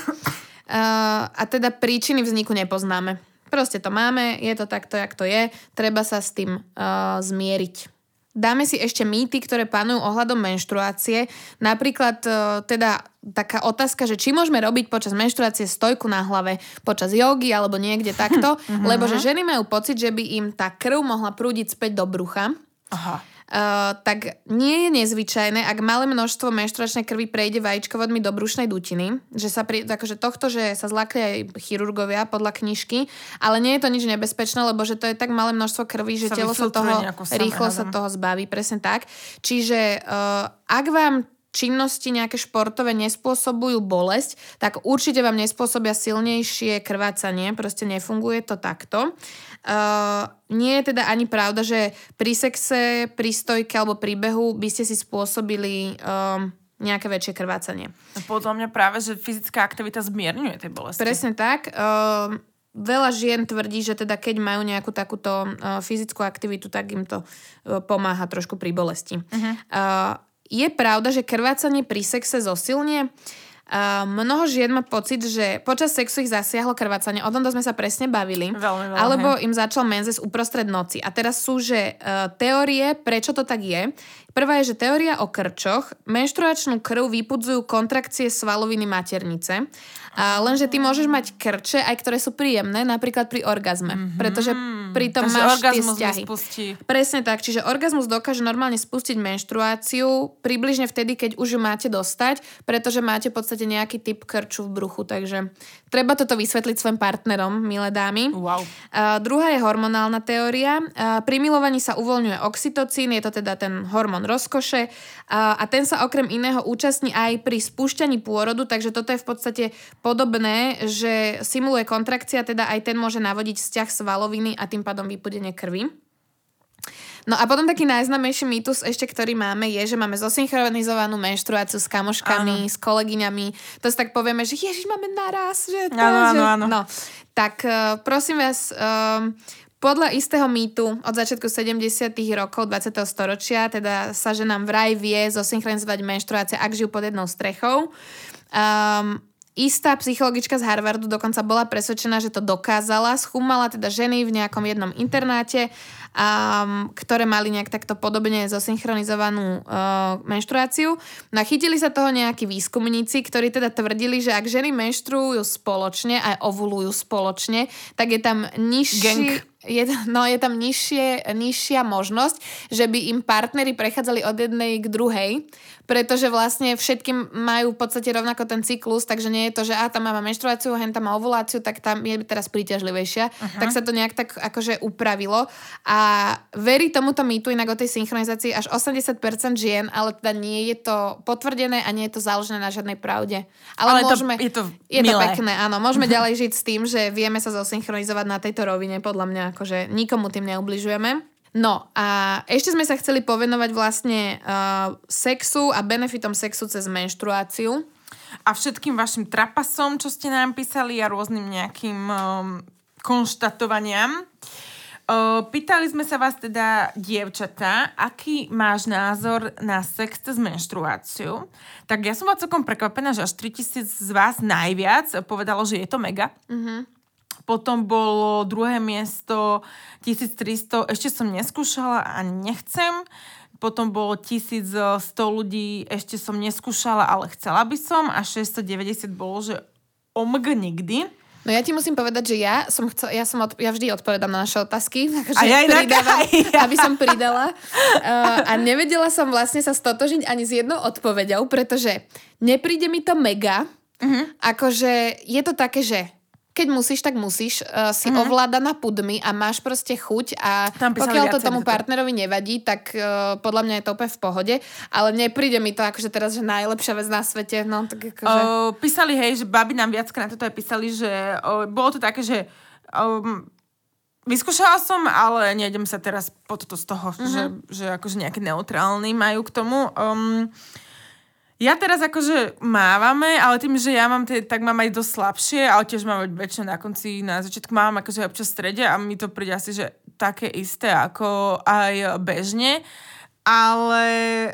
Uh, a teda príčiny vzniku nepoznáme Proste to máme, je to takto, jak to je, treba sa s tým uh, zmieriť. Dáme si ešte mýty, ktoré panujú ohľadom menštruácie. Napríklad uh, teda taká otázka, že či môžeme robiť počas menštruácie stojku na hlave počas jogy alebo niekde takto, lebo že ženy majú pocit, že by im tá krv mohla prúdiť späť do brucha. Aha. Uh, tak nie je nezvyčajné, ak malé množstvo menštruačnej krvi prejde vajíčkovodmi do brušnej dutiny, že sa pri, akože tohto, že sa zlakli aj chirurgovia podľa knižky, ale nie je to nič nebezpečné, lebo že to je tak malé množstvo krvi, že Sa telo sa toho rýchlo sa toho zbaví, presne tak. Čiže uh, ak vám činnosti nejaké športové nespôsobujú bolesť, tak určite vám nespôsobia silnejšie krvácanie, proste nefunguje to takto. Uh, nie je teda ani pravda, že pri sexe, pri stojke alebo pri behu by ste si spôsobili um, nejaké väčšie krvácanie. No podľa mňa práve, že fyzická aktivita zmierňuje tie bolesti. Presne tak. Um, veľa žien tvrdí, že teda keď majú nejakú takúto uh, fyzickú aktivitu, tak im to uh, pomáha trošku pri bolesti. Uh-huh. Uh, je pravda, že krvácanie pri sexe zosilnie? Uh, mnoho žien má pocit, že počas sexu ich zasiahlo krvácanie. O tomto sme sa presne bavili. Veľmi veľa, alebo im začal menzes uprostred noci. A teraz sú, že uh, teórie, prečo to tak je. Prvá je, že teória o krčoch. Menštruačnú krv vypudzujú kontrakcie svaloviny maternice. A lenže ty môžeš mať krče, aj ktoré sú príjemné, napríklad pri orgazme. Mm-hmm. Pretože pri tom Takže máš tie vzťahy. nespustí. Presne tak, čiže orgazmus dokáže normálne spustiť menštruáciu približne vtedy, keď už ju máte dostať, pretože máte v podstate nejaký typ krču v bruchu, takže treba toto vysvetliť svojim partnerom, milé dámy. Wow. Uh, druhá je hormonálna teória. Uh, pri milovaní sa uvoľňuje oxytocín, je to teda ten hormón rozkoše uh, a ten sa okrem iného účastní aj pri spúšťaní pôrodu, takže toto je v podstate podobné, že simuluje kontrakcia, teda aj ten môže navodiť vzťah svaloviny a tým pádom vypudenie krvi. No a potom taký najznamejší mýtus ešte, ktorý máme, je, že máme zosynchronizovanú menštruáciu s kamoškami, Áno. s kolegyňami. To si tak povieme, že ježiš, máme naraz. Že to, Áno, že... áno, áno. No, tak uh, prosím vás, um, podľa istého mýtu od začiatku 70 rokov 20. storočia, teda sa, že nám vraj vie zosynchronizovať menštruácia, ak žijú pod jednou strechou. Um, Istá psychologička z Harvardu dokonca bola presvedčená, že to dokázala. Schúmala teda ženy v nejakom jednom internáte, um, ktoré mali nejak takto podobne zosynchronizovanú uh, menštruáciu. No a chytili sa toho nejakí výskumníci, ktorí teda tvrdili, že ak ženy menštruujú spoločne a ovulujú spoločne, tak je tam nižší... Gang. Je, no, je tam nižšie, nižšia možnosť, že by im partnery prechádzali od jednej k druhej, pretože vlastne všetkým majú v podstate rovnako ten cyklus, takže nie je to, že a tam má menštruáciu, hen tam má ovuláciu, tak tam je teraz príťažlivejšia. Uh-huh. Tak sa to nejak tak akože upravilo. A verí tomuto mýtu inak o tej synchronizácii až 80% žien, ale teda nie je to potvrdené a nie je to založené na žiadnej pravde. Ale, Ale to- môžeme, je to je to pekné, áno. Môžeme ďalej žiť s tým, že vieme sa zosynchronizovať na tejto rovine, podľa mňa, akože nikomu tým neubližujeme. No a ešte sme sa chceli povenovať vlastne uh, sexu a benefitom sexu cez menštruáciu. A všetkým vašim trapasom, čo ste nám písali a rôznym nejakým um, konštatovaniam. Uh, pýtali sme sa vás teda, dievčatá, aký máš názor na sex cez menštruáciu. Tak ja som bola celkom prekvapená, že až 3000 z vás najviac povedalo, že je to mega. Potom bolo druhé miesto 1300, ešte som neskúšala a nechcem. Potom bolo 1100 ľudí, ešte som neskúšala, ale chcela by som. A 690 bolo, že omg nikdy. No ja ti musím povedať, že ja som chcel, ja, som od, ja vždy odpovedám na naše otázky, takže A ja inak pridávam, aj ja. aby som pridala. Uh, a nevedela som vlastne sa stotožiť ani s jednou odpoveďou, pretože nepríde mi to mega, uh-huh. akože je to také, že keď musíš, tak musíš. Uh, si uh-huh. ovládaná pudmi a máš proste chuť a Mhm. Tam pokiaľ to tomu partnerovi nevadí, tak uh, podľa mňa je to úplne v pohode. Ale nepríde mi to akože teraz, že najlepšia vec na svete. No, tak akože... Uh, písali, hej, že babi nám viackrát toto aj písali, že uh, bolo to také, že um, vyskúšala som, ale nejdem sa teraz po toto z toho, uh-huh. že, že akože nejaký neutrálny majú k tomu. Um, ja teraz akože mávame, ale tým, že ja mám, tie, tak mám aj dosť slabšie, ale tiež mám väčšinou na konci, na začiatku mám akože občas v strede a mi to príde asi, že také isté ako aj bežne. Ale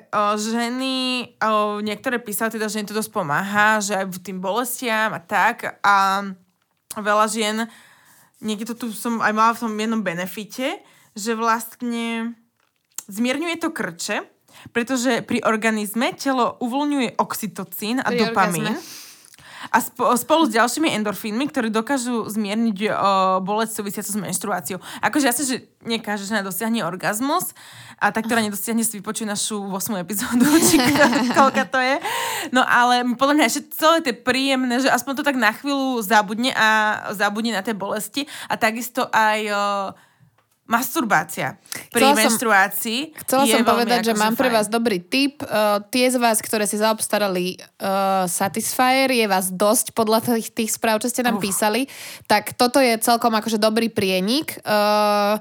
o, ženy, o, niektoré písali teda, že im to dosť pomáha, že aj v tým bolestiam a tak. A veľa žien niekde to tu som aj mala v tom jednom benefite, že vlastne zmierňuje to krče, pretože pri organizme telo uvoľňuje oxytocín a Pri dopamín. orgazme? A spo, spolu s ďalšími endorfínmi, ktoré dokážu zmierniť o, bolesť súvisiacu s menštruáciou. Akože jasne, že nie každá žena dosiahne orgazmus a tá, ktorá nedosiahne, si vypočuje našu 8. epizódu, či koľka to je. No ale podľa mňa ešte celé tie príjemné, že aspoň to tak na chvíľu zabudne a zabudne na tie bolesti a takisto aj o, masturbácia pri Chcela som- menštruácii Chcela je som povedať, že mám pre vás dobrý tip. Uh, tie z vás, ktoré si zaobstarali uh, Satisfyer, je vás dosť podľa tých, tých správ, čo ste nám Uf. písali. Tak toto je celkom akože dobrý prienik. Uh,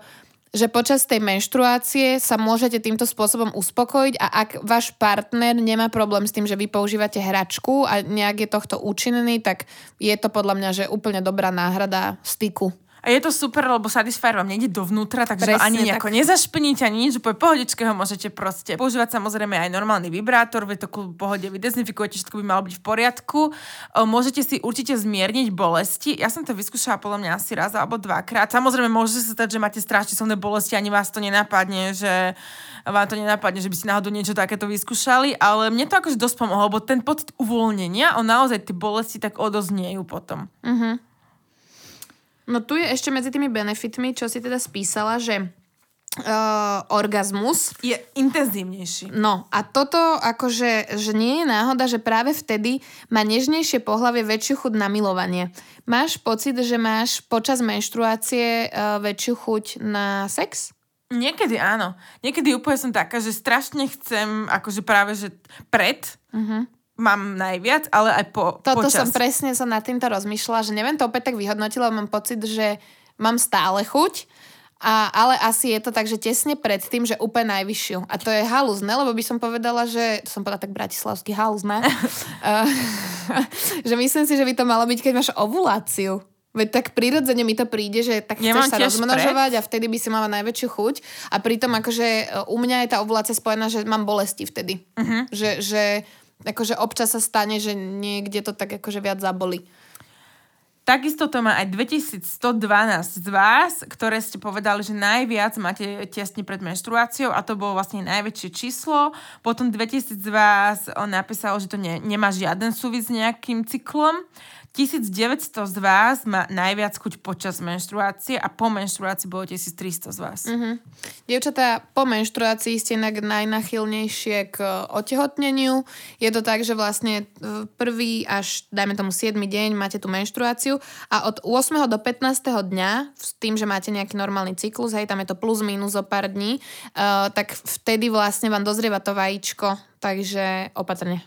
že počas tej menštruácie sa môžete týmto spôsobom uspokojiť a ak váš partner nemá problém s tým, že vy používate hračku a nejak je tohto účinný, tak je to podľa mňa, že úplne dobrá náhrada styku. A je to super, lebo Satisfyer vám nejde dovnútra, takže Presne to ani tak. nejako nezašpiníte, ani nič, úplne pohodičke ho môžete proste používať samozrejme aj normálny vibrátor, to ku pohode vy dezinfikujete, všetko by malo byť v poriadku. Môžete si určite zmierniť bolesti. Ja som to vyskúšala podľa mňa asi raz alebo dvakrát. Samozrejme môže sa stať, že máte strašne silné bolesti, ani vás to nenapadne, že vám to nenapadne, že by ste náhodou niečo takéto vyskúšali, ale mne to akože dosť pomohlo, lebo ten pocit uvoľnenia, on naozaj tie bolesti tak odozniejú potom. No tu je ešte medzi tými benefitmi, čo si teda spísala, že uh, orgazmus. Je intenzívnejší. No a toto akože, že nie je náhoda, že práve vtedy má nežnejšie pohlavie väčšiu chuť na milovanie. Máš pocit, že máš počas menštruácie uh, väčšiu chuť na sex? Niekedy áno. Niekedy úplne som taká, že strašne chcem, akože práve, že pred mám najviac, ale aj po, Toto počas. som presne sa nad týmto rozmýšľala, že neviem to opäť tak vyhodnotila, mám pocit, že mám stále chuť, a, ale asi je to tak, že tesne pred tým, že úplne najvyššiu. A to je halúzne, lebo by som povedala, že, to som povedala tak bratislavsky halúzne, uh, že myslím si, že by to malo byť, keď máš ovuláciu. Veď tak prirodzene mi to príde, že tak Ja chceš sa rozmnožovať a vtedy by si mala najväčšiu chuť. A pritom akože e, u mňa je tá ovulácia spojená, že mám bolesti vtedy. Uh-huh. Že, že akože občas sa stane, že niekde to tak akože viac zabolí. Takisto to má aj 2112 z vás, ktoré ste povedali, že najviac máte tesne pred menštruáciou a to bolo vlastne najväčšie číslo. Potom 2000 z vás on že to ne, nemá žiaden súvis s nejakým cyklom. 1900 z vás má najviac chuť počas menštruácie a po menštruácii bolo 1300 z vás. Mm-hmm. Dievčatá, po menštruácii ste inak najnachylnejšie k otehotneniu. Je to tak, že vlastne v prvý až, dajme tomu, 7 deň máte tú menštruáciu a od 8. do 15. dňa, s tým, že máte nejaký normálny cyklus, hej, tam je to plus minus o pár dní, uh, tak vtedy vlastne vám dozrieva to vajíčko, takže opatrne.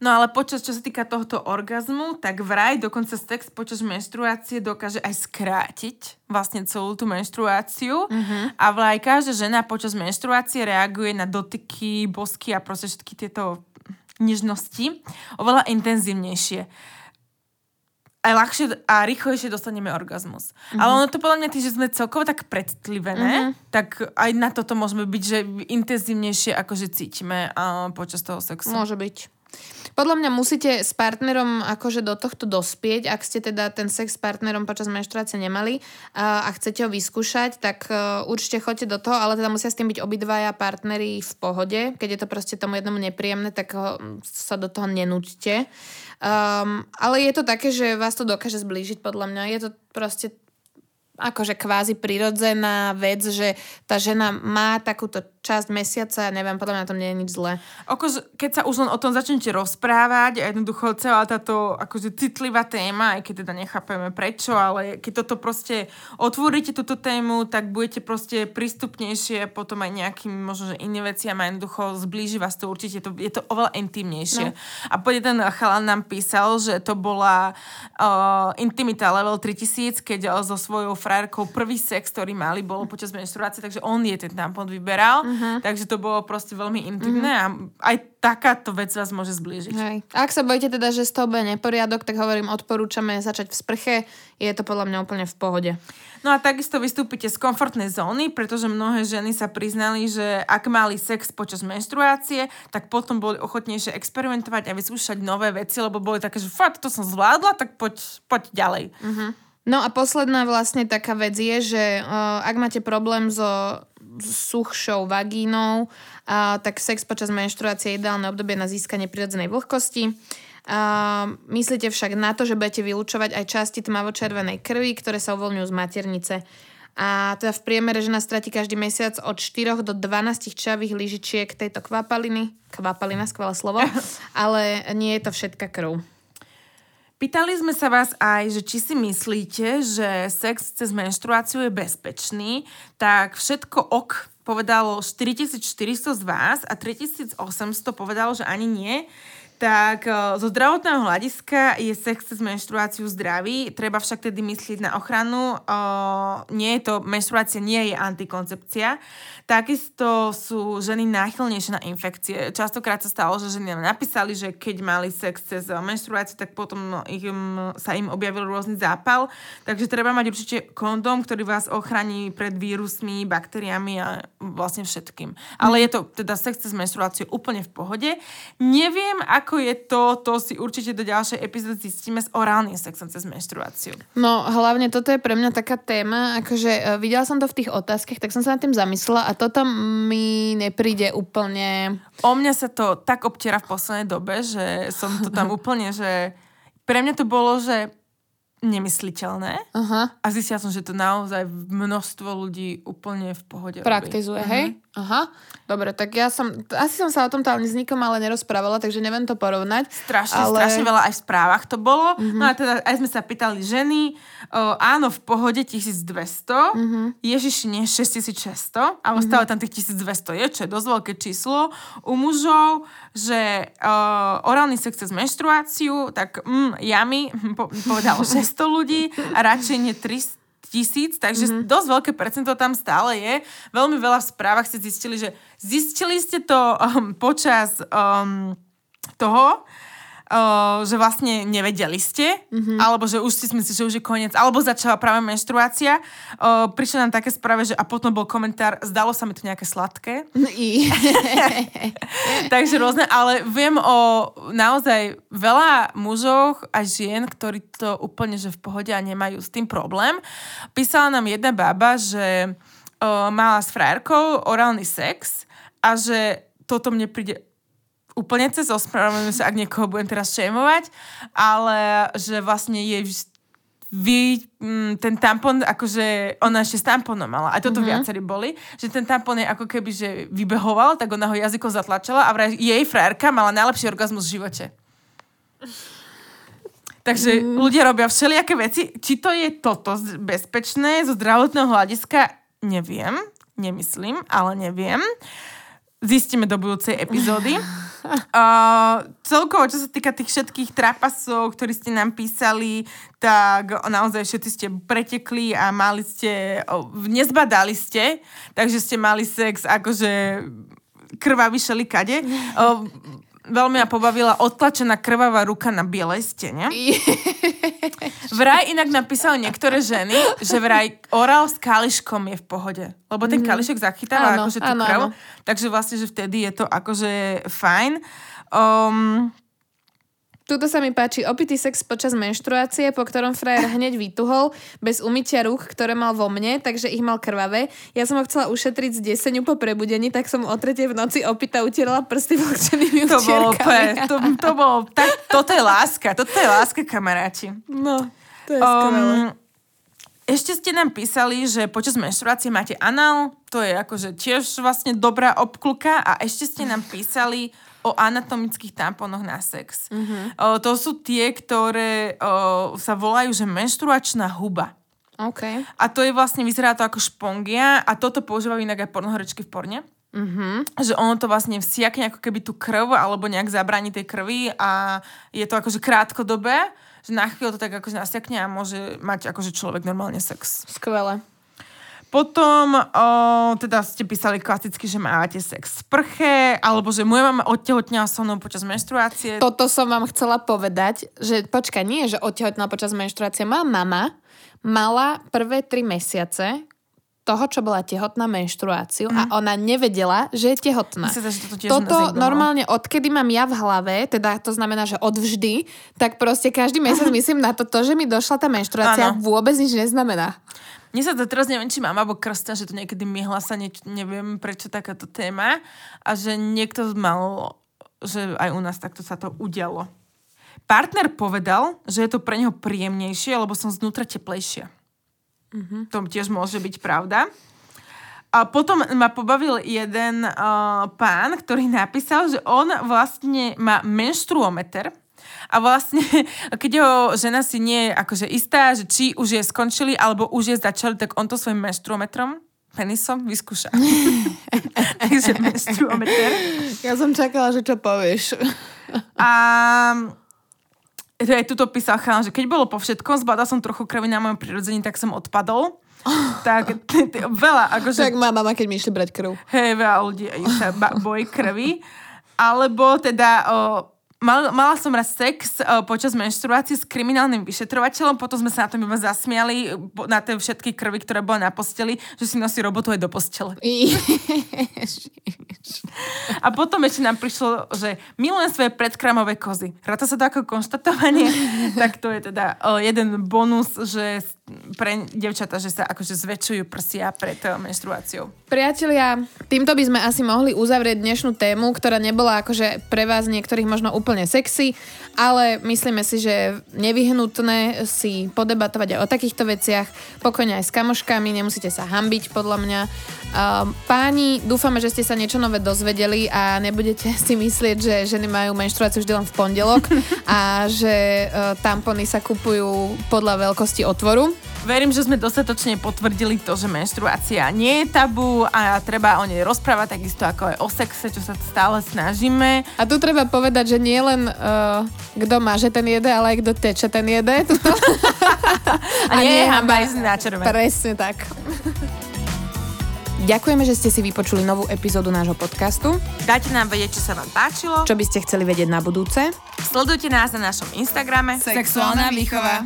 No ale počas, čo sa týka tohto orgazmu, tak vraj dokonca sex počas menštruácie dokáže aj skrátiť vlastne celú tú menštruáciu uh-huh. a vraj každá žena počas menštruácie reaguje na dotyky, bosky a proste všetky tieto nežnosti oveľa intenzívnejšie aj ľahšie a rýchlejšie dostaneme orgazmus. Mm-hmm. Ale ono to podľa mňa tým, že sme celkovo tak predtlivené, mm-hmm. tak aj na toto môžeme byť, že intenzívnejšie akože cítime uh, počas toho sexu. Môže byť. Podľa mňa musíte s partnerom akože do tohto dospieť, ak ste teda ten sex s partnerom počas menštruácie nemali a, chcete ho vyskúšať, tak uh, určite choďte do toho, ale teda musia s tým byť obidvaja partneri v pohode. Keď je to proste tomu jednomu nepríjemné, tak ho, sa do toho nenúďte. Um, ale je to také, že vás to dokáže zblížiť podľa mňa. Je to proste akože kvázi prirodzená vec, že tá žena má takúto časť mesiaca, neviem, podľa mňa na tom nie je nič zlé. Akože, keď sa už len o tom začnete rozprávať a jednoducho celá táto akože citlivá téma, aj keď teda nechápeme prečo, ale keď toto proste otvoríte túto tému, tak budete proste prístupnejšie potom aj nejakým možno, že iným veciam a jednoducho zblíži vás to určite, to, je to oveľa intimnejšie. No. A potom ten chalan nám písal, že to bola uh, intimita level 3000, keď so svojou frajerkou prvý sex, ktorý mali, bolo počas menštruácie, takže on je ten tampon vyberal. Uh-huh. Takže to bolo proste veľmi intimné uh-huh. a aj takáto vec vás môže zblížiť. Hej. A ak sa bojíte teda, že z toho bude neporiadok, tak hovorím, odporúčame začať v sprche. Je to podľa mňa úplne v pohode. No a takisto vystúpite z komfortnej zóny, pretože mnohé ženy sa priznali, že ak mali sex počas menštruácie, tak potom boli ochotnejšie experimentovať a vyskúšať nové veci, lebo boli také, že fakt, to som zvládla, tak poď, poď ďalej. Uh-huh. No a posledná vlastne taká vec je, že uh, ak máte problém so suchšou vagínou, uh, tak sex počas menštruácie je ideálne obdobie na získanie prirodzenej vlhkosti. Uh, myslíte však na to, že budete vylúčovať aj časti tmavočervenej krvi, ktoré sa uvoľňujú z maternice. A teda v priemere žena stratí každý mesiac od 4 do 12 čavých lyžičiek tejto kvapaliny. Kvapalina, skvelé slovo. Ale nie je to všetká krv. Pýtali sme sa vás aj, že či si myslíte, že sex cez menštruáciu je bezpečný, tak všetko ok povedalo 4400 z vás a 3800 povedalo, že ani nie. Tak zo zdravotného hľadiska je sex cez menštruáciu zdravý, treba však tedy myslieť na ochranu. Nie je to, menštruácia nie je antikoncepcia, Takisto sú ženy náchylnejšie na infekcie. Častokrát sa stalo, že ženy napísali, že keď mali sex cez menštruáciu, tak potom ich, sa im objavil rôzny zápal. Takže treba mať určite kondóm, ktorý vás ochrání pred vírusmi, baktériami a vlastne všetkým. Ale je to teda sex cez menštruáciu úplne v pohode. Neviem, ako je to, to si určite do ďalšej epizódy zistíme s orálnym sexom cez menštruáciu. No hlavne toto je pre mňa taká téma, akože uh, videla som to v tých otázkach, tak som sa nad tým zamyslela a toto mi nepríde úplne... O mňa sa to tak obtiera v poslednej dobe, že som to tam úplne, že pre mňa to bolo, že nemysliteľné. Aha. A zistila som, že to naozaj množstvo ľudí úplne v pohode Praktizuje, robí. hej? Uh-huh. Aha, dobre, tak ja som, asi som sa o tomto ale s nikom ale nerozprávala, takže neviem to porovnať. Strašne, ale... strašne veľa aj v správach to bolo. Uh-huh. No a teda aj sme sa pýtali ženy, o, áno, v pohode 1200, uh-huh. Ježiši nie 6600, ale uh-huh. stále tam tých 1200 je, čo je dosť veľké číslo. U mužov, že o, orálny sex cez menštruáciu, tak mm, jami, po, povedalo 600 ľudí a radšej nie 300 tisíc, takže mm-hmm. dosť veľké percento tam stále je. Veľmi veľa v správach ste zistili, že zistili ste to um, počas um, toho, Uh, že vlastne nevedeli ste, mm-hmm. alebo že už si myslíte, že už je koniec, alebo začala práve menštruácia. Uh, prišli nám také správe, že a potom bol komentár, zdalo sa mi to nejaké sladké. Takže rôzne, ale viem o naozaj veľa mužoch a žien, ktorí to úplne že v pohode a nemajú s tým problém. Písala nám jedna baba, že uh, mala s frajerkou orálny sex a že toto mne príde úplne cez ospravedlňujem sa, ak niekoho budem teraz šémovať, ale že vlastne jej vy, mm, ten tampon, akože ona ešte s tamponom mala, a toto mm-hmm. viacerí boli, že ten tampon je ako keby, že vybehoval, tak ona ho jazykom zatlačala a vraj jej frajerka mala najlepší orgazmus v živote. Takže mm. ľudia robia všelijaké veci. Či to je toto bezpečné zo zdravotného hľadiska, neviem, nemyslím, ale neviem. Zistíme do budúcej epizódy. Uh, celkovo, čo sa týka tých všetkých trapasov, ktorí ste nám písali, tak naozaj všetci ste pretekli a mali ste, nezbadali ste, takže ste mali sex akože krvavý šelikade. Uh, veľmi ma pobavila odtlačená krvavá ruka na bielej stene. Vraj inak napísali niektoré ženy, že vraj orál s kališkom je v pohode. Lebo ten mm. kališek zachytáva áno, akože tú áno, krv. Áno. Takže vlastne, že vtedy je to akože fajn. Um, Tuto sa mi páči opitý sex počas menštruácie, po ktorom frajer hneď vytuhol, bez umytia rúk, ktoré mal vo mne, takže ich mal krvavé. Ja som ho chcela ušetriť z deseniu po prebudení, tak som o tretej v noci opita utierala prsty vlhčenými To bolo to, to bolo, tak, toto je láska, toto je láska, kamaráti. No, to je um, Ešte ste nám písali, že počas menštruácie máte anál, to je akože tiež vlastne dobrá obkluka a ešte ste nám písali o anatomických tamponoch na sex. Mm-hmm. O, to sú tie, ktoré o, sa volajú, že menštruačná huba. Okay. A to je vlastne, vyzerá to ako špongia a toto používajú inak aj pornohorečky v porne. Mm-hmm. Že ono to vlastne vsiakne ako keby tú krv alebo nejak zabráni tej krvi a je to akože krátkodobé, že na chvíľu to tak akože nasiakne a môže mať akože človek normálne sex. Skvelé. Potom o, teda ste písali klasicky, že máte sex v prche, alebo že moja mama odtehotnila so mnou počas menštruácie. Toto som vám chcela povedať, že počka, nie, že odtehotnila počas menštruácie. Moja mama mala prvé tri mesiace toho, čo bola tehotná menštruáciu mm. a ona nevedela, že je tehotná. Myslím, že toto tiež Toto normálne odkedy mám ja v hlave, teda to znamená, že odvždy, tak proste každý mesiac myslím na to, to, že mi došla tá menštruácia, Áno. vôbec nič neznamená. Mne sa to teraz neviem, či mám alebo krsta, že to niekedy mi hlasa, nieč, neviem prečo takáto téma a že niekto mal, že aj u nás takto sa to udialo. Partner povedal, že je to pre neho príjemnejšie, lebo som znútra teplejšia. Mm-hmm. To tiež môže byť pravda. A potom ma pobavil jeden uh, pán, ktorý napísal, že on vlastne má menštruometer a vlastne, keď jeho žena si nie je akože istá, že či už je skončili alebo už je začali, tak on to svojim menštruometrom penisom vyskúša. Takže menštruometer. Ja som čakala, že čo povieš. A aj tuto písal chalán, že keď bolo po všetkom, zbadal som trochu krvi na mojom prirodzení, tak som odpadol. tak t- t- veľa, akože... Tak má mama, keď mi išli brať krv. Hej, veľa ľudí sa ba- bojí krvi. Alebo teda o, mal, mala som raz sex o, počas menštruácie s kriminálnym vyšetrovateľom, potom sme sa na tom iba zasmiali po- na tie všetky krvi, ktoré boli na posteli, že si nosí robotu aj do postele. A potom ešte nám prišlo, že milujem svoje predkramové kozy. Ráta sa to ako konštatovanie, tak to je teda o, jeden bonus, že pre devčata, že sa akože zväčšujú prsia pred o, menštruáciou. Priatelia, týmto by sme asi mohli uzavrieť dnešnú tému, ktorá nebola akože pre vás niektorých možno úplne sexy, ale myslíme si, že je nevyhnutné si podebatovať aj o takýchto veciach, pokojne aj s kamoškami, nemusíte sa hambiť podľa mňa. Um, páni, dúfame, že ste sa niečo nové dozvedeli a nebudete si myslieť, že ženy majú menštruáciu vždy len v pondelok a že uh, tampony sa kupujú podľa veľkosti otvoru. Verím, že sme dostatočne potvrdili to, že menštruácia nie je tabu a treba o nej rozprávať takisto ako aj o sexe, čo sa stále snažíme. A tu treba povedať, že nie len uh, kto má, že ten jede, ale aj kto teče, ten jede. Tuto. A, nie je hamba ísť na červené. Presne tak. Ďakujeme, že ste si vypočuli novú epizódu nášho podcastu. Dajte nám vedieť, čo sa vám páčilo. Čo by ste chceli vedieť na budúce? Sledujte nás na našom Instagrame. Sexuálna výchova.